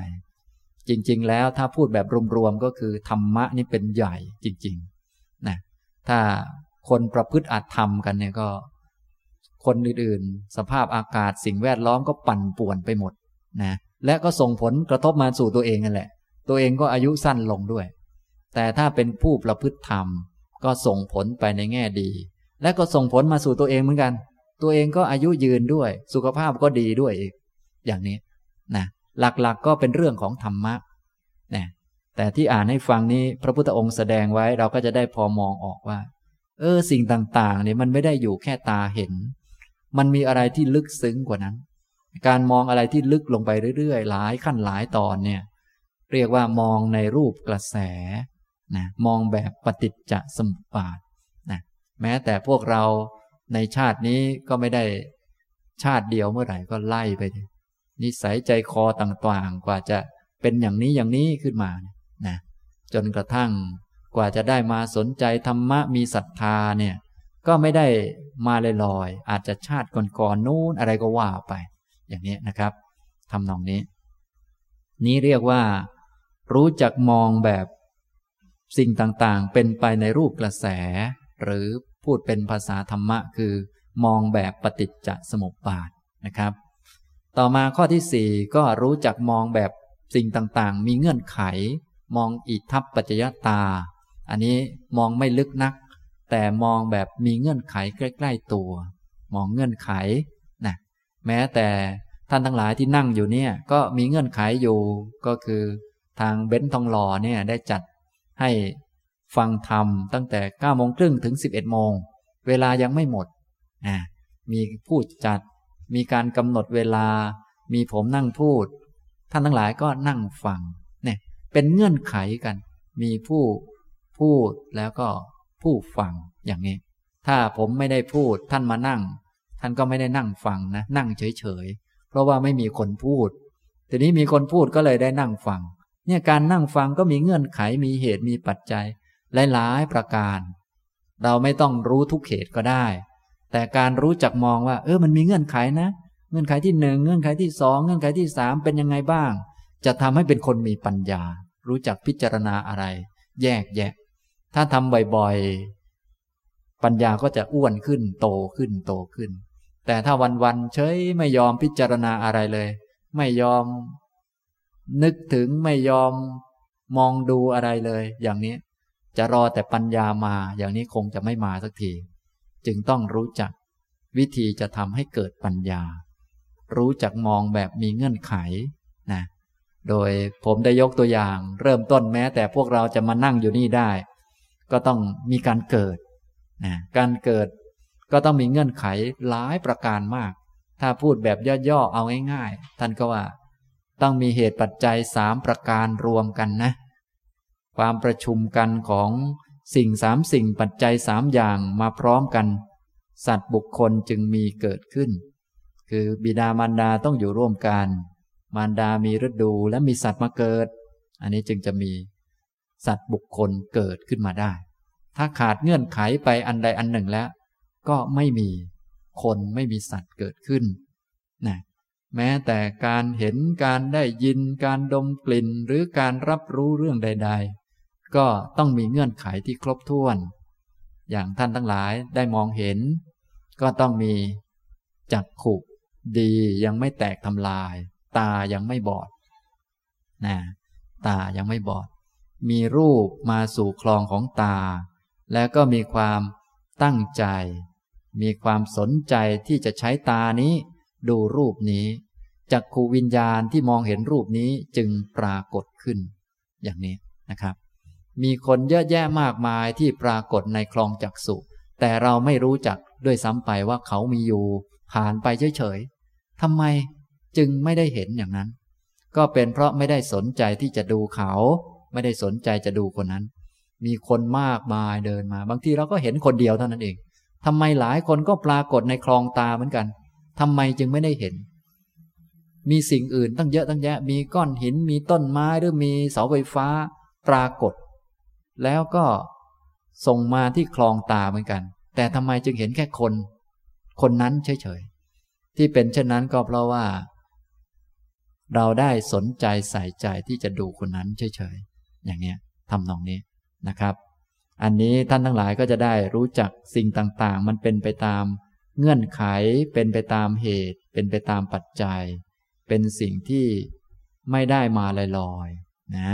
จริงๆ แล้วถ้าพูดแบบรวมๆก็คือธรรมะนี่เป็นใหญ่จริงๆนะถ้าคนประพฤติอัตธรรมกันเนี่ยก็ คนอื่นๆ สภาพอากาศสิ่งแวดล้อมก็ปั่นป่วนไปหมดนะและก็ส่งผลกระทบมาสู่ตัวเองนั่นแหละ ตัวเองก็อายุสั้นลงด้วย แต่ถ้าเป็นผู้ประพฤติธรรม ก็ส่งผลไปในแง่ดี และก็ส่งผลมาสู่ตัวเองเหมือนกัน ตัวเองก็อายุยืนด้วย สุขภาพก็ดีด้วยอีก อย่างนี้นะหลักๆกก็เป็นเรื่องของธรรมะนะแต่ที่อ่านให้ฟังนี้พระพุทธองค์แสดงไว้เราก็จะได้พอมองออกว่า เออสิ่งต่างๆเนี่ยมันไม่ได้อยู่แค่ตาเห็น มันมีอะไรที่ลึกซึ้งกว่านั้น การมองอะไรที่ลึกลงไปเรื่อยๆ หลายขั้นหลายตอนเนี่ย เรียกว่ามองในรูปกระแสนะมองแบบปฏิจจสมุปบาทนะแม้แต่พวกเราในชาตินี้ก็ไม่ได้ชาติเดียวเมื่อไหร่ก็ไล่ไป นิสัยใจคอต่างๆ กว่าจะเป็นอย่างนี้อย่างนี้ขึ้นมานะจนกระทั่งกว่าจะได้มาสนใจธรรมะมีศรัทธาเนี่ย ก็ไม่ได้มาลอยๆอาจจะชาติก่อนๆนู้นอะไรก็ว่าไป อย่างนี้นะครับทำนองนี้ นี้เรียกว่า รู้จักมองแบบสิ่งต่างๆ เป็นไปในรูปกระแส หรือพูดเป็นภาษาธรรมะ คือ มองแบบปฏิจจสมุปบาทนะครับ ต่อมาข้อที่สี่ก็รู้จักมองแบบสิ่งต่างๆ มีเงื่อนไข มองอิทัปปัจจยตา อันนี้มองไม่ลึกนัก แต่มองแบบมีเงื่อนไขใกล้ ๆ ตัว มองเงื่อนไขนะแม้แต่ท่านทั้งหลายที่นั่งอยู่เนี่ย ก็มีเงื่อนไขอยู่ก็คือทางเบนทองหล่อเนี่ยได้จัดให้ฟังธรรมตั้งแต่9โมงครึ่งถึง 11 โมง เวลายังไม่หมดนะมีพูดจัด มีการกำหนดเวลา มีผมนั่งพูด ท่านทั้งหลายก็นั่งฟังเนี่ยเป็นเงื่อนไขกัน มีผู้พูดแล้วก็ ผู้ฟังอย่างนี้ ถ้าผมไม่ได้พูดท่านมานั่ง ท่านก็ไม่ได้นั่งฟังนะ นั่งเฉยๆ เพราะว่าไม่มีคนพูด ทีนี้มีคนพูดก็เลยได้นั่งฟัง เนี่ยการนั่งฟังก็มีเงื่อนไขมีเหตุมีปัจจัย หลายๆ ประการ เราไม่ต้องรู้ทุกเหตุก็ได้ แต่การรู้จักมองว่า เออมันมีเงื่อนไขนะ เงื่อนไขที่หนึ่งเงื่อนไขที่สองเงื่อนไขที่สามเป็นยังไงบ้าง จะทำให้เป็นคนมีปัญญา รู้จักพิจารณาอะไร แยกแยะ ถ้าทำบ่อยๆ ปัญญาก็จะอ้วนขึ้นโตขึ้นโตขึ้น แต่ถ้าวันๆเฉยไม่ยอมพิจารณาอะไรเลย ไม่ยอม นึกถึงไม่ยอมมองดูอะไรเลย อย่างนี้ จะรอแต่ปัญญามา อย่างนี้คงจะไม่มาสักที จึงต้องรู้จัก วิธีจะทำให้เกิดปัญญา รู้จักมองแบบมีเงื่อนไขนะโดยผมได้ยกตัวอย่าง เริ่มต้นแม้แต่พวกเราจะมานั่งอยู่นี่ได้ ก็ต้องมีการเกิดนะการเกิดก็ต้องมีเงื่อนไขหลายประการมาก ถ้าพูดแบบย่อๆเอาง่ายๆ ท่านก็ว่า ต้องมีเหตุปัจจัยสามประการรวมกันนะ ความประชุมกันของสิ่งสามสิ่งปัจจัยสามอย่างมาพร้อมกัน สัตว์บุคคลจึงมีเกิดขึ้น คือบิดามารดาต้องอยู่ร่วมกัน มารดามีฤดูและมีสัตว์มาเกิด อันนี้จึงจะมี สัตว์บุคคลเกิดขึ้นมาได้ ถ้าขาดเงื่อนไขไปอันใดอันหนึ่งแล้ว ก็ไม่มีคนไม่มีสัตว์เกิดขึ้นนะแม้แต่การเห็นการได้ยินการดมกลิ่นหรือการรับรู้เรื่องใด ๆ ก็ต้องมีเงื่อนไขที่ครบถ้วน อย่างท่านทั้งหลายได้มองเห็น ก็ต้องมีจักขุดียังไม่แตกทำลาย ตายังไม่บอดนะตายังไม่บอด มีรูปมาสู่คลองของตา แล้วก็มีความตั้งใจ มีความสนใจที่จะใช้ตานี้ ดูรูปนี้จักขูวิญญาณที่มองเห็นรูปนี้จึงปรากฏขึ้น อย่างนี้นะครับ มีคนเยอะแยะมากมายที่ปรากฏในคลองจักสุแต่เราไม่รู้จักด้วยซ้ำไปว่าเขามีอยู่ ผ่านไปเฉยๆทำไมจึงไม่ได้เห็นอย่างนั้น ก็เป็นเพราะไม่ได้สนใจที่จะดูเขา ไม่ได้สนใจจะดูคนนั้น มีคนมากมายเดินมา บางทีเราก็เห็นคนเดียวเท่านั้นเองทำไมหลายคนก็ปรากฏในคลองตาเหมือนกันทำไมจึงไม่ได้เห็น มีสิ่งอื่นตั้งเยอะตั้งแยะ มีก้อนหิน มีต้นไม้หรือมีเสาไฟฟ้า ปรากฏ แล้วก็ส่งมาที่คลองตาเหมือนกัน แต่ทำไมจึงเห็นแค่คน คนนั้นเฉยๆ ที่เป็นเช่นนั้นก็เพราะว่าเราได้สนใจใส่ใจที่จะดูคนนั้นเฉยๆ อย่างนี้ทำนองนี้นะครับ อันนี้ท่านทั้งหลายก็จะได้รู้จักสิ่งต่างๆ มันเป็นไปตามเงื่อนไข เป็นไปตามเหตุ เป็นไปตามปัจจัย เป็นสิ่งที่ไม่ได้มาลอยๆนะ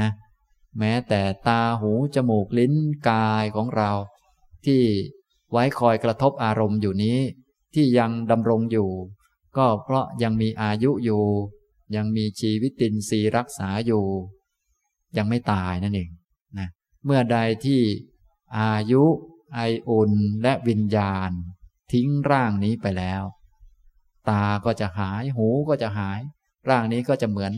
แม้แต่ตาหู จมูกลิ้นกายของเรา ที่ไว้คอยกระทบอารมณ์อยู่นี้ ที่ยังดำรงอยู่ ก็เพราะยังมีอายุอยู่ ยังมีชีวิตินทรีย์รักษาอยู่ ยังไม่ตายนั่นเองนะเมื่อใดที่อายุไออุ่นและวิญญาณ ทิ้งร่างนี้ไปแล้ว ตาก็จะหายหูก็จะหาย ร่างนี้ก็จะเหมือน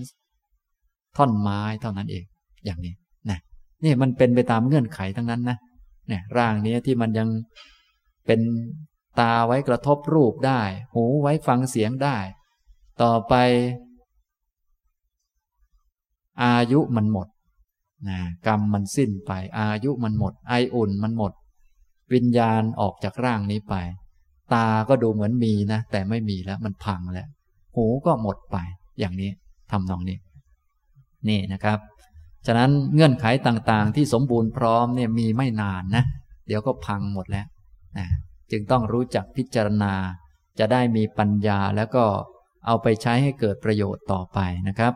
ท่อนไม้เท่านั้นเอง อย่างนี้นะนี่มันเป็นไปตามเงื่อนไขทั้งนั้นนะเนี่ยร่างนี้ที่มันยังเป็นตาไว้กระทบรูปได้ หูไว้ฟังเสียงได้ ต่อไป อายุมันหมด นะกรรมมันสิ้นไป อายุมันหมด ไออุ่นมันหมด วิญญาณออกจากร่างนี้ไป ตาก็ดูเหมือนมีนะ แต่ไม่มีแล้วมันพังแล้ว หูก็หมดไป อย่างนี้ทำนองนี้ นี่นะครับ ฉะนั้นเงื่อนไขต่างๆ ที่สมบูรณ์พร้อมเนี่ยมีไม่นานนะ เดี๋ยวก็พังหมดแล้วนะจึงต้องรู้จักพิจารณา จะได้มีปัญญาแล้วก็เอาไปใช้ให้เกิดประโยชน์ต่อไปนะครับ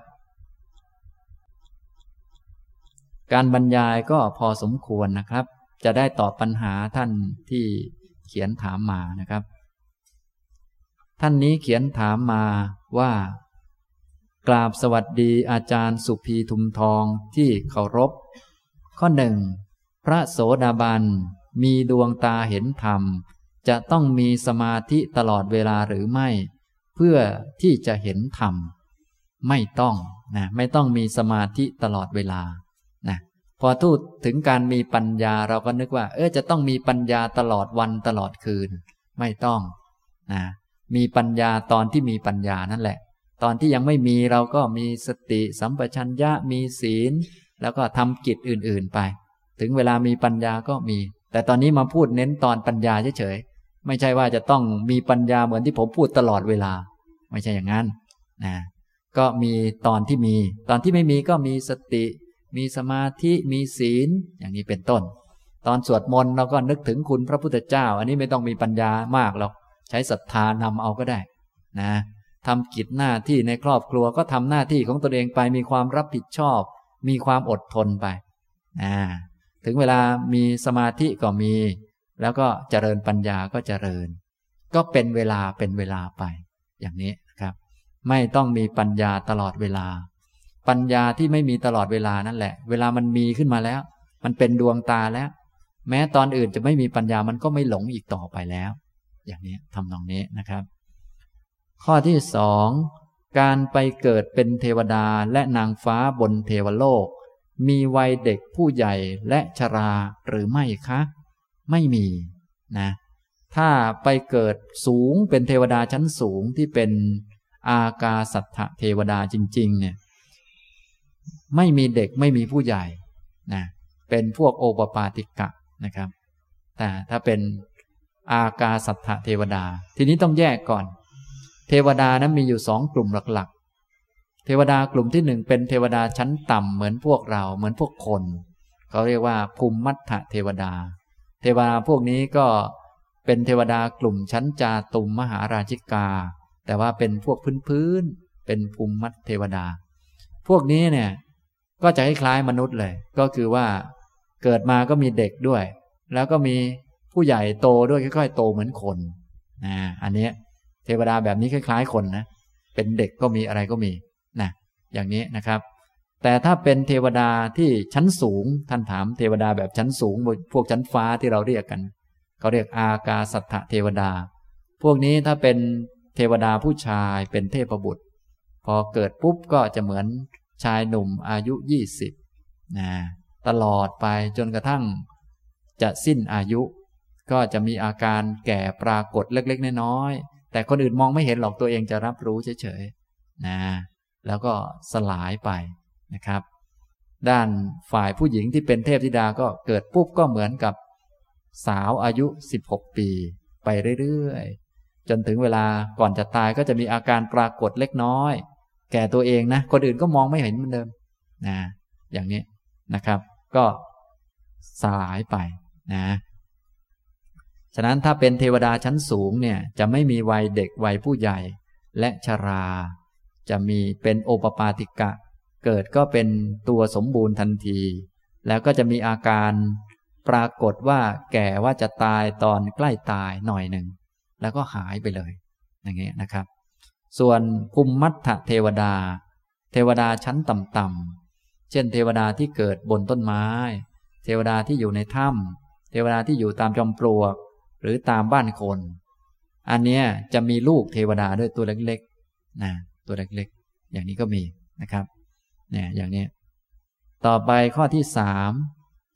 การบรรยายก็พอสมควรนะครับ จะได้ตอบปัญหาท่านที่เขียนถามมานะครับ ท่านนี้เขียนถามมาว่า กราบสวัสดีอาจารย์สุภีทุมทองที่เคารพ ข้อหนึ่งพระโสดาบันมีดวงตาเห็นธรรม จะต้องมีสมาธิตลอดเวลาหรือไม่ เพื่อที่จะเห็นธรรม ไม่ต้องนะไม่ต้องมีสมาธิตลอดเวลา พอทูดถึงการมีปัญญาเราก็นึกว่า เออจะต้องมีปัญญาตลอดวันตลอดคืน ไม่ต้องนะมีปัญญาตอนที่มีปัญญานั่นแหละ ตอนที่ยังไม่มีเราก็มีสติสัมปชัญญะมีศีล แล้วก็ทำกิจอื่นๆไป ถึงเวลามีปัญญาก็มี แต่ตอนนี้มาพูดเน้นตอนปัญญาเฉยๆไม่ใช่ว่าจะต้องมีปัญญาเหมือนที่ผมพูดตลอดเวลา ไม่ใช่อย่างนั้นนะก็มีตอนที่มี ตอนที่ไม่มีก็มีสติ มีสมาธิมีศีลอย่างนี้เป็นต้น ตอนสวดมนต์เราก็นึกถึงคุณพระพุทธเจ้า อันนี้ไม่ต้องมีปัญญามากหรอกใช้ศรัทธานำเอาก็ได้นะทำกิจหน้าที่ในครอบครัวก็ทำหน้าที่ของตนเองไปมีความรับผิดชอบ มีความอดทนไปนะถึงเวลามีสมาธิก็มี แล้วก็เจริญปัญญาก็เจริญ ก็เป็นเวลาเป็นเวลาไป อย่างนี้ครับ ไม่ต้องมีปัญญาตลอดเวลา ปัญญาที่ไม่มีตลอดเวลานั่นแหละ เวลามันมีขึ้นมาแล้ว มันเป็นดวงตาแล้ว แม้ตอนอื่นจะไม่มีปัญญามันก็ไม่หลงอีกต่อไปแล้ว อย่างนี้ทำนองนี้นะครับ ข้อที่สองการไปเกิดเป็นเทวดาและนางฟ้าบนเทวโลก มีวัยเด็กผู้ใหญ่และชราหรือไม่คะ ไม่มีนะ ถ้าไปเกิดสูงเป็นเทวดาชั้นสูงที่เป็นอากาสัตถเทวดาจริง ๆ เนี่ย ไม่มีเด็กไม่มีผู้ใหญ่นะเป็นพวกโอปปาติกะนะครับแต่ถ้าเป็นอากาสัทธเทวดา ทีนี้ต้องแยกก่อน เทวดานั้นมีอยู่สองกลุ่มหลักๆ เทวดากลุ่มที่หนึ่งเป็นเทวดาชั้นต่ำเหมือนพวกเราเหมือนพวกคน เขาเรียกว่าภูมิมัทธเทวดา เทวดาพวกนี้ก็เป็นเทวดากลุ่มชั้นจาตุมมหาราชิกา แต่ว่าเป็นพวกพื้นๆเป็นภูมิมัทเทวดา พวกนี้เนี่ย ก็จะคล้ายมนุษย์เลย ก็คือว่าเกิดมาก็มีเด็กด้วย แล้วก็มีผู้ใหญ่โตด้วยค่อยๆ โตเหมือนคนนะอันนี้เทวดาแบบนี้คล้าย ๆ คนนะเป็นเด็กก็มีอะไรก็มีนะอย่างนี้นะครับ แต่ถ้าเป็นเทวดาที่ชั้นสูงท่านถามเทวดาแบบชั้นสูง พวกชั้นฟ้าที่เราเรียกกันเขาเรียกอากาสัทธเทวดา พวกนี้ถ้าเป็นเทวดาผู้ชายเป็นเทพบุตร พอเกิดปุ๊บก็จะเหมือน ชายหนุ่มอายุยี่สิบนะตลอดไปจนกระทั่ง จะสิ้นอายุ ก็จะมีอาการแก่ปรากฏเล็กๆน้อยๆแต่คนอื่นมองไม่เห็นหรอกตัวเองจะรับรู้เฉยๆนะแล้วก็สลายไปนะครับ ด้านฝ่ายผู้หญิงที่เป็นเทพธิดาก็เกิดปุ๊บก็เหมือนกับสาวอายุ 16 ปี ไปเรื่อยๆ จนถึงเวลาก่อนจะตายก็จะมีอาการปรากฏเล็กน้อย แก่ตัวเองนะ คนอื่นก็มองไม่เห็นเหมือนเดิมนะอย่างนี้นะครับ ก็สลายไปนะฉะนั้นถ้าเป็นเทวดาชั้นสูงเนี่ยจะไม่มีวัยเด็กวัยผู้ใหญ่ และชรา จะมีเป็นโอปปาติกะ เกิดก็เป็นตัวสมบูรณ์ทันที แล้วก็จะมีอาการปรากฏว่าแก่ว่าจะตายตอนใกล้ตายหน่อยหนึ่งแล้วก็หายไปเลย อย่างเงี้ยนะครับ ส่วนภูมิมัทธเทวดา เทวดาชั้นต่ำๆ เช่น เทวดาที่เกิดบนต้นไม้ เทวดาที่อยู่ในถ้ำเทวดาที่อยู่ตามจอมปลวก หรือตามบ้านคน อันนี้จะมีลูกเทวดาด้วยตัวเล็กๆนะตัวเล็กๆ อย่างนี้ก็มีนะครับเนี่ยอย่างนี้ ต่อไปข้อที่สาม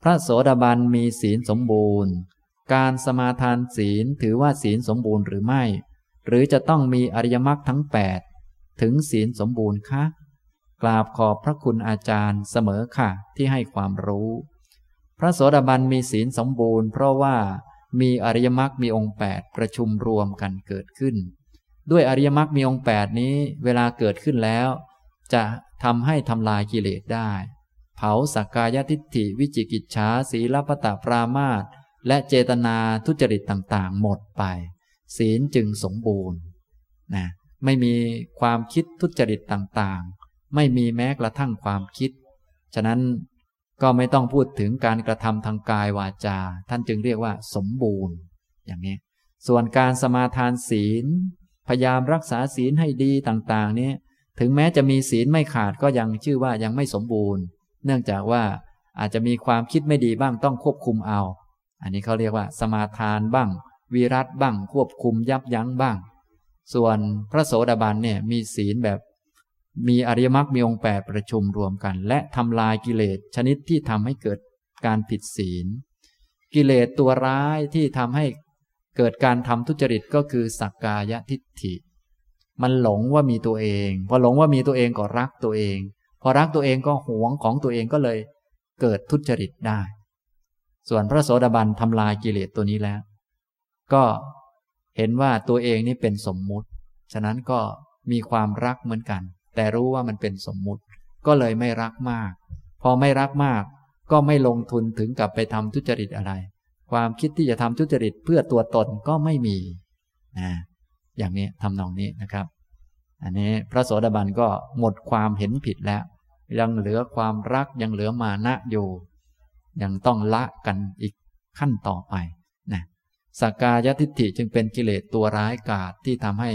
พระโสดาบันมีศีลสมบูรณ์ การสมาทานศีลถือว่าศีลสมบูรณ์หรือไม่ หรือจะต้องมีอริยมรรคทั้งแปดถึงศีลสมบูรณ์คะกราบขอบพระคุณอาจารย์เสมอค่ะ ที่ให้ความรู้ พระโสดาบันมีศีลสมบูรณ์ เพราะว่ามีอริยมรรคมีองค์แปดประชุมรวมกันเกิดขึ้น ด้วยอริยมรรคมีองค์แปดนี้เวลาเกิดขึ้นแล้ว จะทำให้ทำลายกิเลสได้ เผาสักกายทิฏฐิวิจิกิจฉาสีลปตะปรามาตและเจตนาทุจริตต่างๆ หมดไป ศีลจึงสมบูรณ์นะไม่มีความคิดทุจริตต่างๆ ไม่มีแม้กระทั่งความคิด ฉะนั้นก็ไม่ต้องพูดถึงการกระทำทางกายวาจา ท่านจึงเรียกว่าสมบูรณ์ อย่างนี้ ส่วนการสมาทานศีล พยายามรักษาศีลให้ดีต่างๆ นี้ถึงแม้จะมีศีลไม่ขาดก็ยังชื่อว่ายังไม่สมบูรณ์ เนื่องจากว่าอาจจะมีความคิดไม่ดีบ้างต้องควบคุมเอา อันนี้เขาเรียกว่า สมาทานบ้าง วิรัตบ้างควบคุมยับยั้งบ้าง ส่วนพระโสดาบันเนี่ยมีศีลแบบ มีอริยมรรคมีองค์แปดประชุมรวมกัน และทำลายกิเลสชนิดที่ทำให้เกิดการผิดศีล กิเลสตัวร้ายที่ทำให้เกิดการทำทุจริตก็คือสักกายทิฏฐิ มันหลงว่ามีตัวเอง พอหลงว่ามีตัวเองก็รักตัวเอง พอรักตัวเองก็หวงของตัวเองก็เลยเกิดทุจริตได้ ส่วนพระโสดาบันทำลายกิเลสตัวนี้แล้ว ก็เห็นว่าตัวเองนี่เป็นสมมุติ ฉะนั้นก็มีความรักเหมือนกัน แต่รู้ว่ามันเป็นสมมุติ ก็เลยไม่รักมาก พอไม่รักมาก ก็ไม่ลงทุนถึงกับไปทำทุจริตอะไร ความคิดที่จะทำทุจริตเพื่อตัวตนก็ไม่มีนะอย่างนี้ทำนองนี้นะครับ อันนี้พระโสดาบันก็หมดความเห็นผิดแล้ว ยังเหลือความรักยังเหลือมานะอยู่ ยังต้องละกันอีกขั้นต่อไป สักกายทิฏฐิจึงเป็นกิเลสตัวร้ายกาจที่ทำให้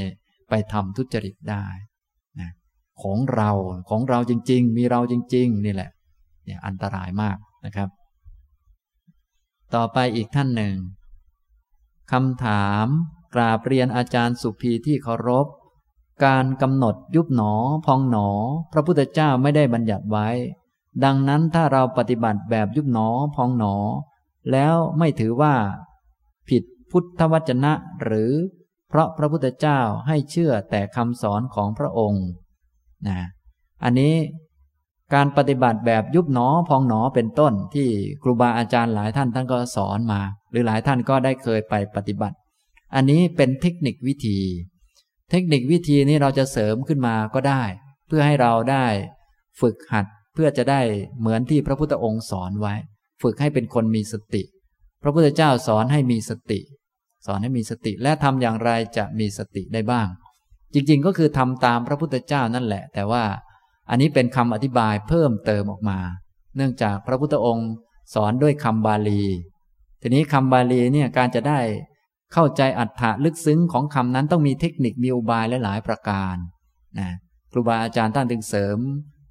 ไปทำทุจริตได้นะของเราของเราจริง ๆ มีเราจริง ๆ นี่แหละเนี่ยอันตรายมากนะครับ ต่อไปอีกท่านหนึ่งคำถามกราบเรียนอาจารย์สุภีที่เคารพ การกำหนดยุบหนอ พองหนอ พระพุทธเจ้าไม่ได้บัญญัติไว้ ดังนั้นถ้าเราปฏิบัติแบบยุบหนอ พองหนอ แล้วไม่ถือว่า พุทธวจนะ หรือ เพราะพระพุทธเจ้าให้เชื่อแต่คำสอนของพระองค์นะอันนี้การปฏิบัติแบบยุบหนอพองหนอเป็นต้นที่ครูบาอาจารย์หลายท่านท่านก็สอนมา หรือหลายท่านก็ได้เคยไปปฏิบัติ อันนี้เป็นเทคนิควิธี เทคนิควิธีนี้เราจะเสริมขึ้นมาก็ได้ เพื่อให้เราได้ฝึกหัดเพื่อจะได้เหมือนที่พระพุทธองค์สอนไว้ ฝึกให้เป็นคนมีสติ พระพุทธเจ้าสอนให้มีสติ สอนให้มีสติและทำอย่างไรจะมีสติได้บ้าง จริงๆก็คือทำตามพระพุทธเจ้านั่นแหละ แต่ว่าอันนี้เป็นคำอธิบายเพิ่มเติมออกมา เนื่องจากพระพุทธองค์สอนด้วยคำบาลี ทีนี้คำบาลีเนี่ยการจะได้เข้าใจอัตถะลึกซึ้งของคำนั้นต้องมีเทคนิคมีอุบายและหลายประการนะครูบาอาจารย์ท่านถึงเสริม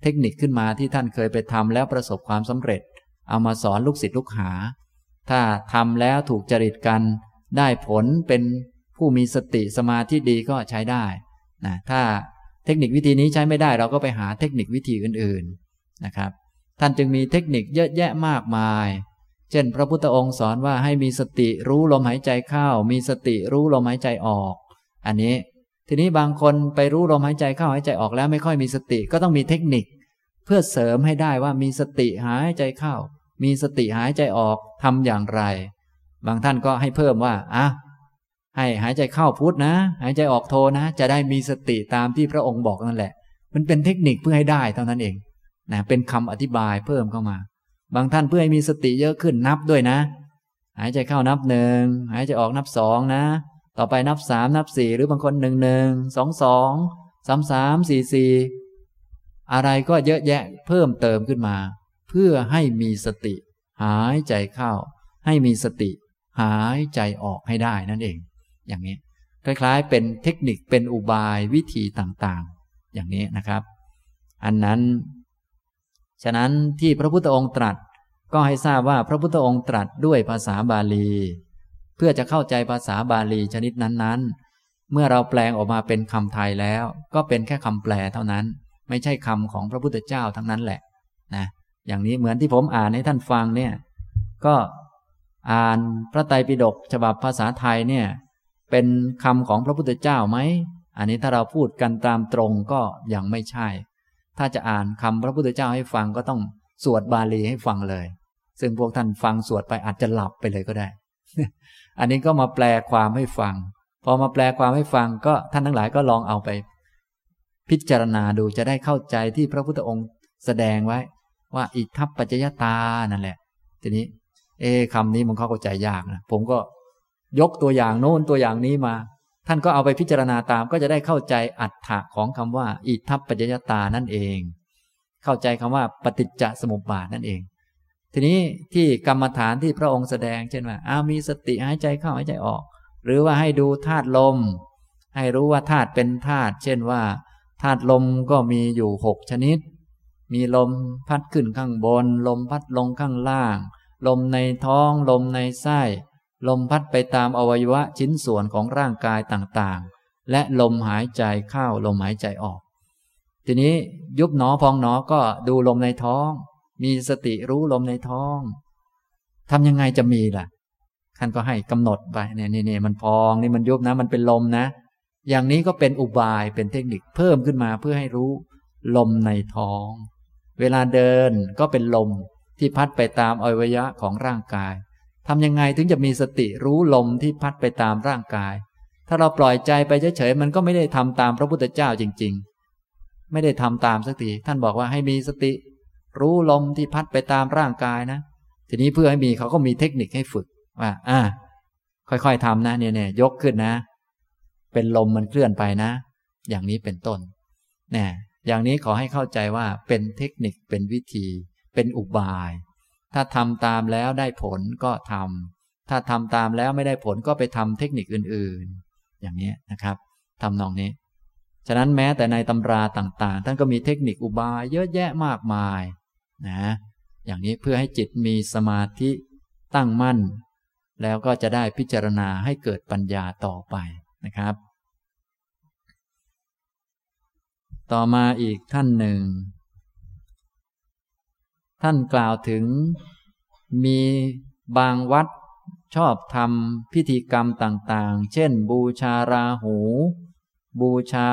เทคนิคขึ้นมาที่ท่านเคยไปทำแล้วประสบความสำเร็จ เอามาสอนลูกศิษย์ลูกหา ถ้าทำแล้วถูกจริตกัน ได้ผลเป็นผู้มีสติสมาธิดีก็ใช้ได้นะถ้าเทคนิควิธีนี้ใช้ไม่ได้เราก็ไปหาเทคนิควิธีอื่นๆนะครับ ท่านจึงมีเทคนิคเยอะแยะมากมาย เช่น พระพุทธองค์สอนว่าให้มีสติรู้ลมหายใจเข้า มีสติรู้ลมหายใจออก อันนี้ ทีนี้บางคนไปรู้ลมหายใจเข้าหายใจออกแล้วไม่ค่อยมีสติก็ต้องมีเทคนิค เพื่อเสริมให้ได้ว่ามีสติหายใจเข้า มีสติหายใจออกทำอย่างไร บางท่านก็ให้เพิ่มว่าอะให้หายใจเข้าพุทนะ หายใจออกโทนะ จะได้มีสติตามที่พระองค์บอกนั่นแหละ มันเป็นเทคนิคเพื่อให้ได้เท่านั้นเองนะเป็นคำอธิบายเพิ่มเข้ามา บางท่านเพื่อให้มีสติเยอะขึ้นนับด้วยนะ หายใจเข้านับหนึ่งหายใจออกนับสองนะ ต่อไปนับสามนับสี่หรือบางคนหนึ่งหนึ่งสองสองสามสามสี่สี่อะไรก็เยอะแยะเพิ่มเติมขึ้นมา เพื่อให้มีสติ หายใจเข้า ให้มีสติ หายใจออกให้ได้นั่นเอง อย่างนี้ คล้ายๆ เป็นเทคนิคเป็นอุบายวิธีต่างๆ อย่างนี้นะครับ อันนั้น ฉะนั้นที่พระพุทธองค์ตรัส ก็ให้ทราบว่าพระพุทธองค์ตรัสด้วยภาษาบาลี เพื่อจะเข้าใจภาษาบาลีชนิดนั้นๆ เมื่อเราแปลงออกมาเป็นคำไทยแล้ว ก็เป็นแค่คำแปลเท่านั้น ไม่ใช่คำของพระพุทธเจ้าทั้งนั้นแหละนะอย่างนี้เหมือนที่ผมอ่านให้ท่านฟังเนี่ย ก็ อ่านพระไตรปิฎกฉบับภาษาไทยเนี่ย เป็นคำของพระพุทธเจ้าไหม อันนี้ถ้าเราพูดกันตามตรงก็ยังไม่ใช่ ถ้าจะอ่านคำพระพุทธเจ้าให้ฟังก็ต้องสวดบาลีให้ฟังเลย ซึ่งพวกท่านฟังสวดไปอาจจะหลับไปเลยก็ได้ อันนี้ก็มาแปลความให้ฟัง พอมาแปลความให้ฟังก็ท่านทั้งหลายก็ลองเอาไป พิจารณาดูจะได้เข้าใจที่พระพุทธองค์แสดงไว้ ว่าอิทัปปัจจยตานั่นแหละ ทีนี้ เอ๊คำนี้มันเข้าใจยากนะผมก็ยกตัวอย่างโน้นตัวอย่างนี้มา ท่านก็เอาไปพิจารณาตามก็จะได้เข้าใจอัตถะของคำว่า อิทัปปัจจยตานั่นเอง เข้าใจคำว่าปฏิจจสมุปบาทนั่นเอง ทีนี้ที่กรรมฐานที่พระองค์แสดงเช่นว่าอามีสติหายใจเข้าหายใจออก หรือว่าให้ดูธาตุลม ให้รู้ว่าธาตุเป็นธาตุเช่นว่าธาตุลมก็มีอยู่หกชนิด มีลมพัดขึ้นข้างบน ลมพัดลงข้างล่าง ลมในท้องลมในไส้ ลมพัดไปตามอวัยวะชิ้นส่วนของร่างกายต่างๆ และลมหายใจเข้าลมหายใจออก ทีนี้ยุบหนอพองหนอก็ดูลมในท้อง มีสติรู้ลมในท้องทำยังไงจะมีล่ะท่านก็ให้กำหนดไปเนี่ยเนี่ยมันพองนี่มันยุบนะ มันเป็นลมนะ อย่างนี้ก็เป็นอุบายเป็นเทคนิคเพิ่มขึ้นมาเพื่อให้รู้ ลมในท้อง เวลาเดินก็เป็นลม ที่พัดไปตามอวัยวะของร่างกายทำยังไงถึงจะมีสติรู้ลมที่พัดไปตามร่างกาย ถ้าเราปล่อยใจไปเฉยๆมันก็ไม่ได้ทำตามพระพุทธเจ้าจริง ๆ ไม่ได้ทำตามสักทีท่านบอกว่าให้มีสติ รู้ลมที่พัดไปตามร่างกายนะ ทีนี้เพื่อให้มีเขาก็มีเทคนิคให้ฝึกว่าอ่าค่อยๆทำนะเนี่ยเนี่ยยกขึ้นนะ เป็นลมมันเคลื่อนไปนะ อย่างนี้เป็นต้นเนี่ยอย่างนี้ขอให้เข้าใจว่าเป็นเทคนิคเป็นวิธี เป็นอุบาย ถ้าทำตามแล้วได้ผลก็ทำถ้าทำตามแล้วไม่ได้ผลก็ไปทำเทคนิคอื่นๆ อย่างนี้นะครับทำนองนี้ ฉะนั้นแม้แต่ในตำราต่างๆ ท่านก็มีเทคนิคอุบายเยอะแยะมากมายนะอย่างนี้เพื่อให้จิตมีสมาธิตั้งมั่น แล้วก็จะได้พิจารณาให้เกิดปัญญาต่อไปนะครับ ต่อมาอีกท่านหนึ่ง ท่านกล่าวถึง มีบางวัดชอบทำพิธีกรรมต่างๆ เช่น บูชาราหู บูชา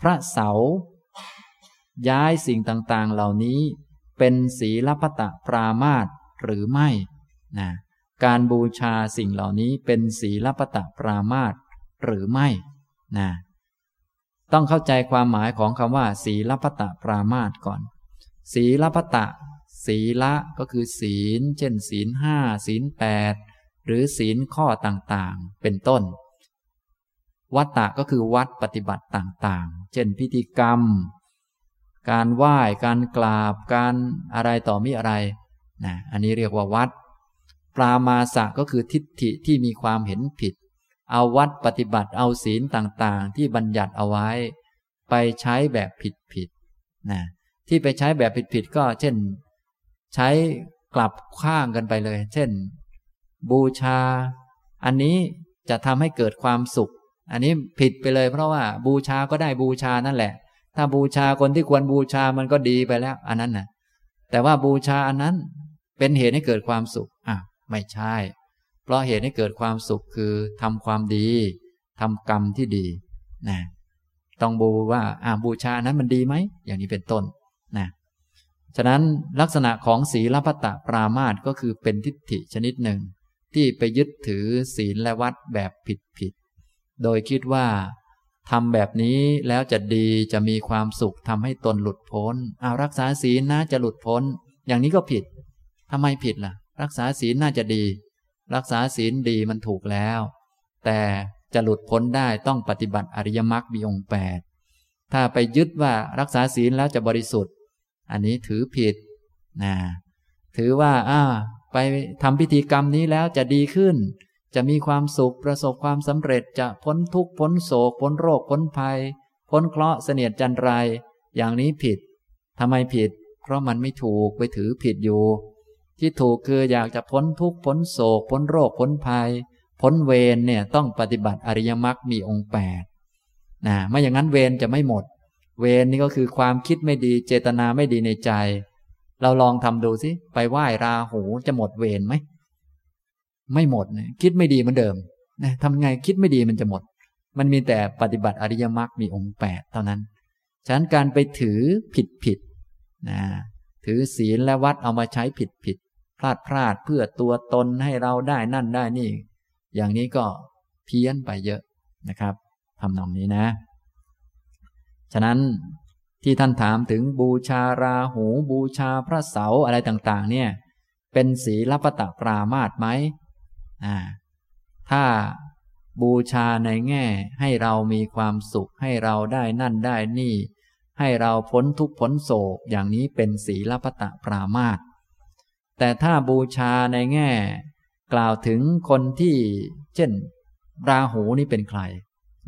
พระเสา ย้ายสิ่งต่างๆ เหล่านี้เป็นศีลพตะปรามาตหรือไม่นะการบูชาสิ่งเหล่านี้เป็นศีลปตะปรามาตหรือไม่นะต้องเข้าใจความหมายของคำว่า ศีลปตะปรามาตก่อน ศีลปตะ ศีละก็คือศีล เช่น ศีลห้าศีลแปดหรือศีลข้อต่างๆ เป็นต้น วัตตะก็คือวัดปฏิบัติต่างๆ เช่นพิธีกรรม การไหว้ การกราบ การอะไรต่อมีอะไรนะอันนี้เรียกว่าวัด ปรามาสะก็คือทิฏฐิที่มีความเห็นผิด เอาวัดปฏิบัติเอาศีลต่างๆ ที่บัญญัติเอาไว้ ไปใช้แบบผิดๆนะ ที่ไปใช้แบบผิดๆก็เช่น ใช้กลับข้างกันไปเลย เช่น บูชา อันนี้จะทำให้เกิดความสุข อันนี้ผิดไปเลย เพราะว่าบูชาก็ได้บูชานั่นแหละ ถ้าบูชาคนที่ควรบูชามันก็ดีไปแล้ว อันนั้นนะแต่ว่าบูชาอันนั้นเป็นเหตุให้เกิดความสุขอะไม่ใช่ เพราะเหตุให้เกิดความสุขคือทำความดีทำกรรมที่ดีนะต้องบูว่าอ่าบูชานั้นมันดีไหม อย่างนี้เป็นต้น ฉะนั้นลักษณะของศีลพัตตปรามาตก็คือเป็นทิฏฐิชนิดหนึ่ง ที่ไปยึดถือศีลและวัดแบบผิดผิด โดยคิดว่าทำแบบนี้แล้วจะดีจะมีความสุขทำให้ตนหลุดพ้น เอารักษาศีลนะจะหลุดพ้น อย่างนี้ก็ผิดทำไมผิดล่ะ รักษาศีลน่าจะดี รักษาศีลดีมันถูกแล้ว แต่จะหลุดพ้นได้ต้องปฏิบัติอริยมรรคมีองค์แปดถ้าไปยึดว่ารักษาศีลแล้วจะบริสุทธิ์ อันนี้ถือผิดนะถือว่าอ่าไปทำพิธีกรรมนี้แล้วจะดีขึ้น จะมีความสุขประสบความสำเร็จจะพ้นทุกข์พ้นโศกพ้นโรคพ้นภัย พ้นเคราะห์เสนียดจันไร อย่างนี้ผิดทำไมผิด เพราะมันไม่ถูกไปถือผิดอยู่ ที่ถูกคืออยากจะพ้นทุกข์พ้นโศก พ้นโรคพ้นภัย พ้นเวรเนี่ยต้องปฏิบัติอริยมรรคมีองค์แปดนะไม่อย่างนั้นเวรจะไม่หมด เวรนี่ก็คือความคิดไม่ดีเจตนาไม่ดีในใจ เราลองทำดูสิไปไหว้ราหูจะหมดเวรไหมไม่หมดนะคิดไม่ดีเหมือนเดิมนะทำไงคิดไม่ดีมันจะหมด มันมีแต่ปฏิบัติอริยมรรคมีองค์แปดเท่านั้น ฉะนั้นการไปถือผิดผิดนะถือศีลและวัดเอามาใช้ผิดผิดพลาดพลาดเพื่อตัวตนให้เราได้นั่นได้นี่ อย่างนี้ก็เพี้ยนไปเยอะนะครับทำนองนี้นะ ฉะนั้นที่ท่านถามถึงบูชาราหูบูชาพระเสาอะไรต่างๆ เนี่ย เป็นศีลปตะปรามาตไหมอ่าถ้าบูชาในแง่ให้เรามีความสุขให้เราได้นั่นได้นี่ ให้เราพ้นทุกข์พ้นโศกอย่างนี้เป็นศีลปตะปรามาตแต่ถ้าบูชาในแง่ กล่าวถึงคนที่ เช่น ราหูนี่เป็นใคร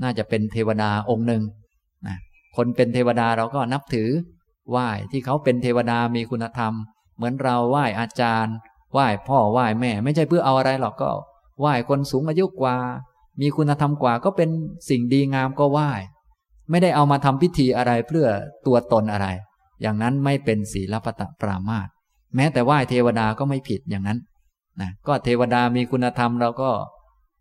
น่าจะเป็นเทวดาองค์หนึ่ง คนเป็นเทวดาเราก็นับถือไหว้ที่เขาเป็นเทวดามีคุณธรรม เหมือนเราไหว้อาจารย์ไหว้พ่อไหว้แม่ ไม่ใช่เพื่อเอาอะไรหรอกก็ไหว้คนสูงอายุกว่า มีคุณธรรมกว่าก็เป็นสิ่งดีงามก็ไหว้ไม่ได้เอามาทำพิธีอะไรเพื่อตัวตนอะไร อย่างนั้นไม่เป็นศีลปตะปรามาตแม้แต่ไหว้เทวดาก็ไม่ผิดอย่างนั้นนะก็เทวดามีคุณธรรมเราก็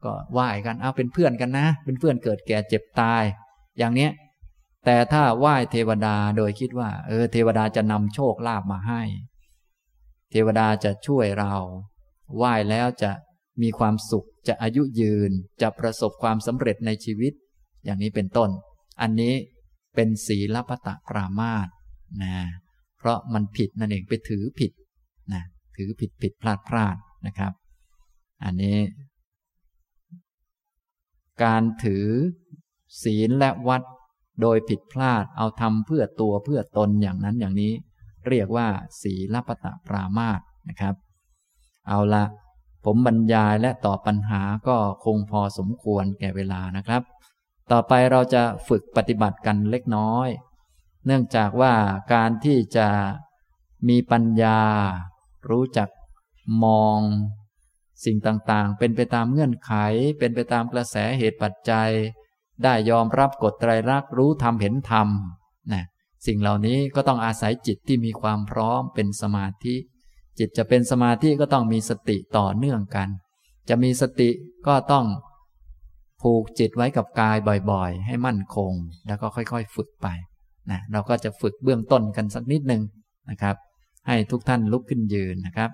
ก็ไหว้กันเอาเป็นเพื่อนกันนะ เป็นเพื่อนเกิดแก่เจ็บตาย อย่างเนี้ย แต่ถ้าไหว้เทวดาโดยคิดว่า เออ เทวดาจะนำโชคลาภมาให้ เทวดาจะช่วยเรา ไหว้แล้วจะมีความสุขจะอายุยืนจะประสบความสำเร็จในชีวิต อย่างนี้เป็นต้น อันนี้เป็นศีลปตะปรามาสนะเพราะมันผิดนั่นเองไปถือผิดนะถือผิดผิดพลาดพลาดนะครับ อันนี้ การถือศีลและวัด โดยผิดพลาดเอาทำเพื่อตัวเพื่อตนอย่างนั้นอย่างนี้ เรียกว่า ศีลปตะปรามาสนะครับ เอาละผมบรรยายและตอบปัญหาก็คงพอสมควรแก่เวลานะครับ ต่อไปเราจะฝึกปฏิบัติกันเล็กน้อย เนื่องจากว่าการที่จะมีปัญญา รู้จักมอง สิ่งต่างๆ เป็นไปตามเงื่อนไข เป็นไปตามกระแสเหตุปัจจัย ได้ยอมรับกฎไตรลักษณ์รู้ธรรมเห็นธรรมนะสิ่งเหล่านี้ก็ต้องอาศัยจิตที่มีความพร้อมเป็นสมาธิ จิตจะเป็นสมาธิก็ต้องมีสติต่อเนื่องกัน จะมีสติก็ต้องผูกจิตไว้กับกายบ่อยๆ ให้มั่นคง แล้วก็ค่อยๆ ฝึกไปนะเราก็จะฝึกเบื้องต้นกันสักนิดหนึ่งนะครับ ให้ทุกท่านลุกขึ้นยืนนะครับ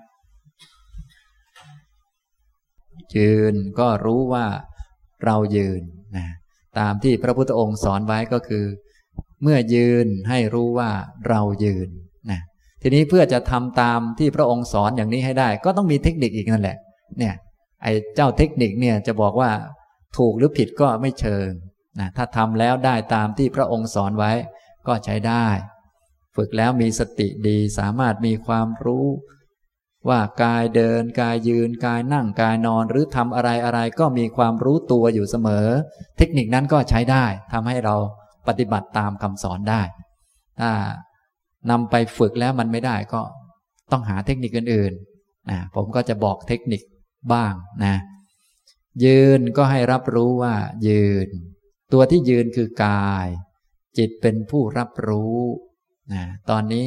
ยืนก็รู้ว่าเรายืนนะ ตามที่พระพุทธองค์สอนไว้ก็คือ เมื่อยืนให้รู้ว่าเรายืนนะทีนี้เพื่อจะทำตามที่พระองค์สอนอย่างนี้ให้ได้ ก็ต้องมีเทคนิคอีกนั่นแหละ เนี่ยไอ้เจ้าเทคนิคเนี่ยจะบอกว่าถูกหรือผิดก็ไม่เชิงนะถ้าทำแล้วได้ตามที่พระองค์สอนไว้ก็ใช้ได้ ฝึกแล้วมีสติดีสามารถมีความรู้ ว่ากายเดินกายยืนกายนั่งกายนอนหรือทำอะไรอะไรก็มีความรู้ตัวอยู่เสมอ เทคนิคนั้นก็ใช้ได้ทำให้เราปฏิบัติตามคำสอนได้ถ้านำไปฝึกแล้วมันไม่ได้ก็ต้องหาเทคนิคอื่นๆนะผมก็จะบอกเทคนิคบ้างนะ ยืนก็ให้รับรู้ว่า ยืน ตัวที่ยืนคือกาย จิตเป็นผู้รับรู้นะตอนนี้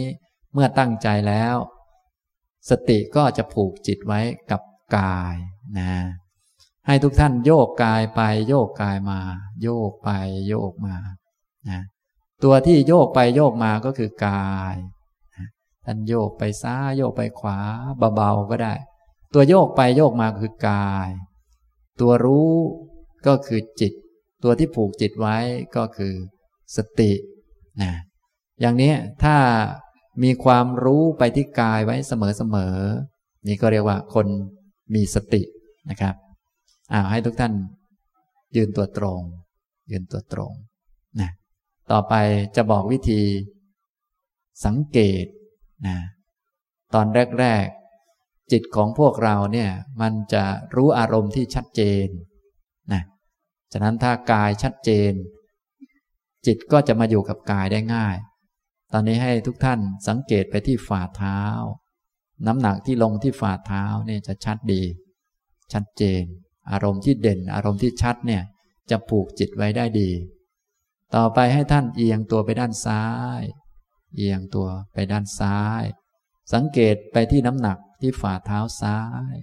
เมื่อตั้งใจแล้ว สติก็จะผูกจิตไว้กับกายนะให้ทุกท่านโยกกายไปโยกกายมา โยกไปโยกมานะตัวที่โยกไปโยกมาก็คือกายท่านโยกไปซ้ายโยกไปขวาเบาๆก็ได้ ตัวโยกไปโยกมาคือกาย ตัวรู้ก็คือจิต ตัวที่ผูกจิตไว้ก็คือสตินะอย่างนี้ถ้า มีความรู้ไปที่กายไว้เสมอๆนี่ก็เรียกว่าคนมีสตินะครับอ้าวให้ทุกท่าน ยืนตัวตรง ยืนตัวตรงนะต่อไปจะบอกวิธี สังเกตนะตอนแรก ๆ จิตของพวกเราเนี่ย มันจะรู้อารมณ์ที่ชัดเจนนะฉะนั้นถ้ากายชัดเจน จิตก็จะมาอยู่กับกายได้ง่าย อนนี้ให้ทุกท่านสังเกตไปที่ฝ่าเท้า น้ำหนักที่ลงที่ฝ่าเท้าเนี่ยจะชัดดี ชัดเจน อารมณ์ที่เด่น อารมณ์ที่ชัดเนี่ยจะผูกจิตไว้ได้ดี ต่อไปให้ท่านเอียงตัวไปด้านซ้าย เอียงตัวไปด้านซ้าย สังเกตไปที่น้ำหนักที่ฝ่าเท้าซ้าย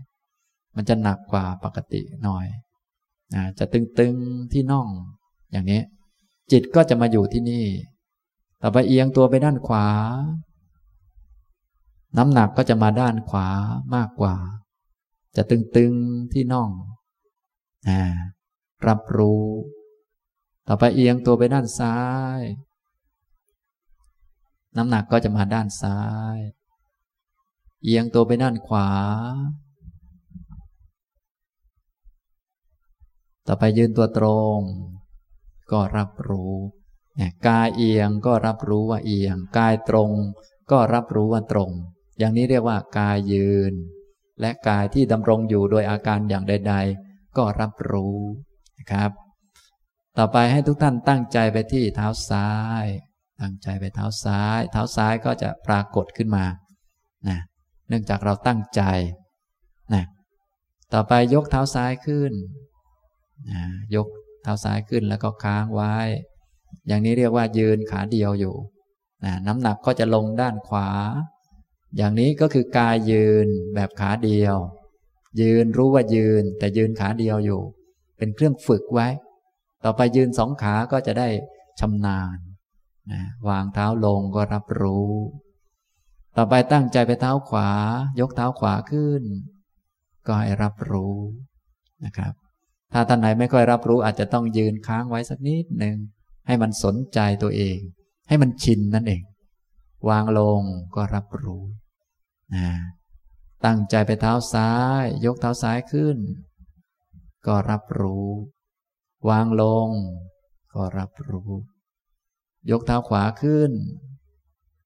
มันจะหนักกว่าปกติหน่อยจะตึงๆที่น่อง อย่างนี้ จิตก็จะมาอยู่ที่นี่ ต่อไปเอียงตัวไปด้านขวา น้ำหนักก็จะมาด้านขวามากกว่า จะตึงๆที่น่องอ่ารับรู้ ต่อไปเอียงตัวไปด้านซ้าย น้ำหนักก็จะมาด้านซ้าย เอียงตัวไปด้านขวา ต่อไปยืนตัวตรง ก็รับรู้ กายเอียงก็รับรู้ว่าเอียง กายตรง ก็รับรู้ว่าตรง อย่างนี้เรียกว่ากายยืน และกายที่ดำรงอยู่โดยอาการอย่างใด ๆ ก็รับรู้นะครับ ต่อไปให้ทุกท่านตั้งใจไปที่เท้าซ้าย ตั้งใจไปเท้าซ้าย เท้าซ้ายก็จะปรากฏขึ้นมานะเนื่องจากเราตั้งใจนะต่อไปยกเท้าซ้ายขึ้นนะยกเท้าซ้ายขึ้นแล้วก็ค้างไว้ อย่างนี้เรียกว่ายืนขาเดียวอยู่นะน้ำหนักก็จะลงด้านขวา อย่างนี้ก็คือกายยืนแบบขาเดียว ยืนรู้ว่ายืน แต่ยืนขาเดียวอยู่ เป็นเครื่องฝึกไว้ ต่อไปยืนสองขาก็จะได้ชำนาญนะวางเท้าลงก็รับรู้ ต่อไปตั้งใจไปเท้าขวา ยกเท้าขวาขึ้น ก็ให้รับรู้นะครับ ถ้าท่านไหนไม่ค่อยรับรู้อาจจะต้องยืนค้างไว้สักนิดหนึ่ง ให้มันสนใจตัวเอง ให้มันชินนั่นเอง วางลงก็รับรู้นะตั้งใจไปเท้าซ้าย ยกเท้าซ้ายขึ้น ก็รับรู้ วางลง ก็รับรู้ ยกเท้าขวาขึ้น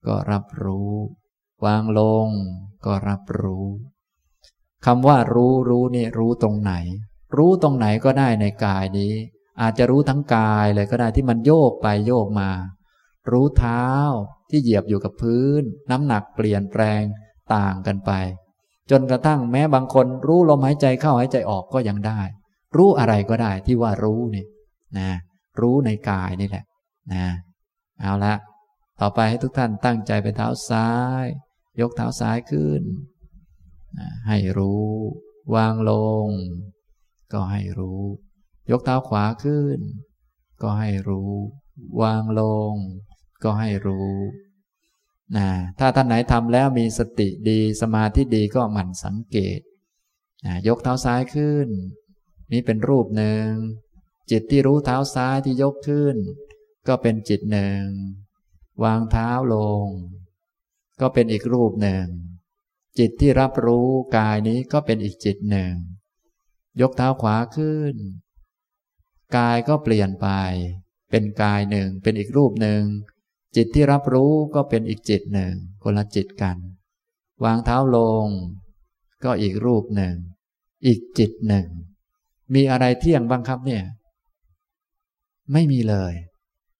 ก็รับรู้ วางลง ก็รับรู้คำว่ารู้รู้นี่รู้ตรงไหน รู้ตรงไหนก็ได้ในกายนี้ อาจจะรู้ทั้งกายเลยก็ได้ที่มันโยกไปโยกมา รู้เท้าที่เหยียบอยู่กับพื้น น้ำหนักเปลี่ยนแปลงต่างกันไป จนกระทั่งแม้บางคนรู้ลมหายใจเข้าหายใจออกก็ยังได้ รู้อะไรก็ได้ที่ว่ารู้นี่นะรู้ในกายนี่แหละนะเอาละต่อไปให้ทุกท่านตั้งใจไปเท้าซ้าย ยกเท้าซ้ายขึ้นให้รู้ วางลง ก็ให้รู้ ยกเท้าขวาขึ้น ก็ให้รู้ วางลง ก็ให้รู้นะถ้าท่านไหนทำแล้วมีสติดีสมาธิดีก็หมั่นสังเกตนะยกเท้าซ้ายขึ้น นี่เป็นรูปหนึ่ง จิตที่รู้เท้าซ้ายที่ยกขึ้น ก็เป็นจิตหนึ่ง วางเท้าลง ก็เป็นอีกรูปหนึ่ง จิตที่รับรู้กายนี้ก็เป็นอีกจิตหนึ่ง ยกเท้าขวาขึ้น กายก็เปลี่ยนไป เป็นกายหนึ่ง เป็นอีกรูปหนึ่ง จิตที่รับรู้ก็เป็นอีกจิตหนึ่ง คนละจิตกัน วางเท้าลง ก็อีกรูปหนึ่ง อีกจิตหนึ่ง มีอะไรเที่ยงบ้างครับเนี่ย ไม่มีเลย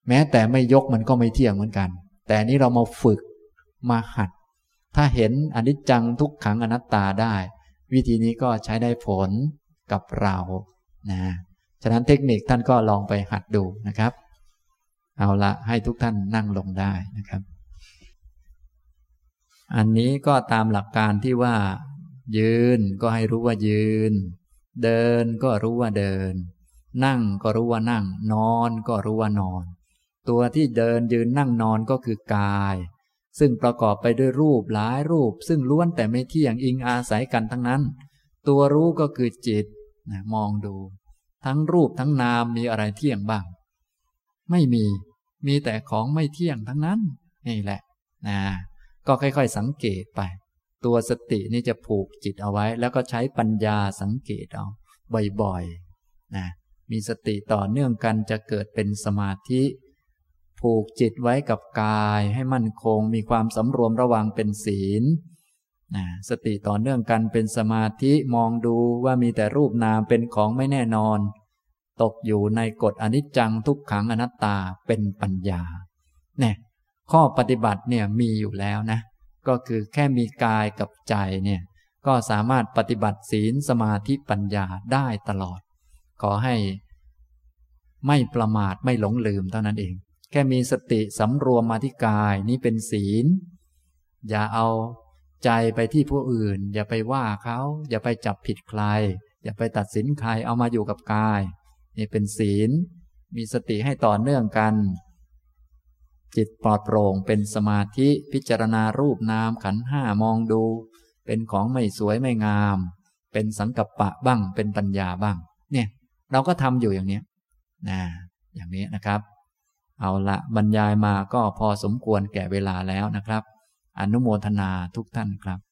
แม้แต่ไม่ยกมันก็ไม่เที่ยงเหมือนกัน แต่นี้เรามาฝึกมาหัด ถ้าเห็นอนิจจังทุกขังอนัตตาได้ วิธีนี้ก็ใช้ได้ผลกับเรานะ ฉะนั้นเทคนิคท่านก็ลองไปหัดดูนะครับ เอาละให้ทุกท่านนั่งลงได้นะครับ อันนี้ก็ตามหลักการที่ว่า ยืนก็ให้รู้ว่ายืน เดินก็รู้ว่าเดิน นั่งก็รู้ว่านั่ง นอนก็รู้ว่านอน ตัวที่เดินยืนนั่งนอนก็คือกาย ซึ่งประกอบไปด้วยรูปหลายรูป ซึ่งล้วนแต่ไม่เที่ยงอิงอาศัยกันทั้งนั้น ตัวรู้ก็คือจิตนะมองดู ทั้งรูปทั้งนามมีอะไรเที่ยงบ้าง ไม่มีมีแต่ของไม่เที่ยงทั้งนั้น นี่แหละนะก็ค่อย ๆ สังเกตไป ตัวสตินี่จะผูกจิตเอาไว้ แล้วก็ใช้ปัญญาสังเกตเอาบ่อยๆนะมีสติต่อเนื่องกันจะเกิดเป็นสมาธิ ผูกจิตไว้กับกายให้มั่นคง มีความสำรวมระวังเป็นศีล สติต่อเนื่องกันเป็นสมาธิมองดูว่ามีแต่รูปนามเป็นของไม่แน่นอน ตกอยู่ในกฎอนิจจังทุกขังอนัตตาเป็นปัญญาเนี่ยข้อปฏิบัติเนี่ยมีอยู่แล้วนะ ก็คือแค่มีกายกับใจเนี่ยก็สามารถปฏิบัติศีลสมาธิปัญญาได้ตลอด ขอให้ไม่ประมาทไม่หลงลืมเท่านั้นเอง แค่มีสติสำรวมมาที่กายนี้เป็นศีล อย่าเอา ใจไปที่ผู้อื่น อย่าไปว่าเขาอย่าไปจับผิดใคร อย่าไปตัดสินใครเอามาอยู่กับกาย นี่เป็นศีล มีสติให้ต่อเนื่องกัน จิตปลอดโปร่งเป็นสมาธิพิจารณารูปนามขันห้ามองดู เป็นของไม่สวยไม่งาม เป็นสังกัปปะบ้างเป็นปัญญาบ้าง เนี่ย เราก็ทำอยู่อย่างนี้นะอย่างนี้นะครับ เอาละบรรยายมาก็พอสมควรแก่เวลาแล้วนะครับ อนุโมทนาทุกท่านครับ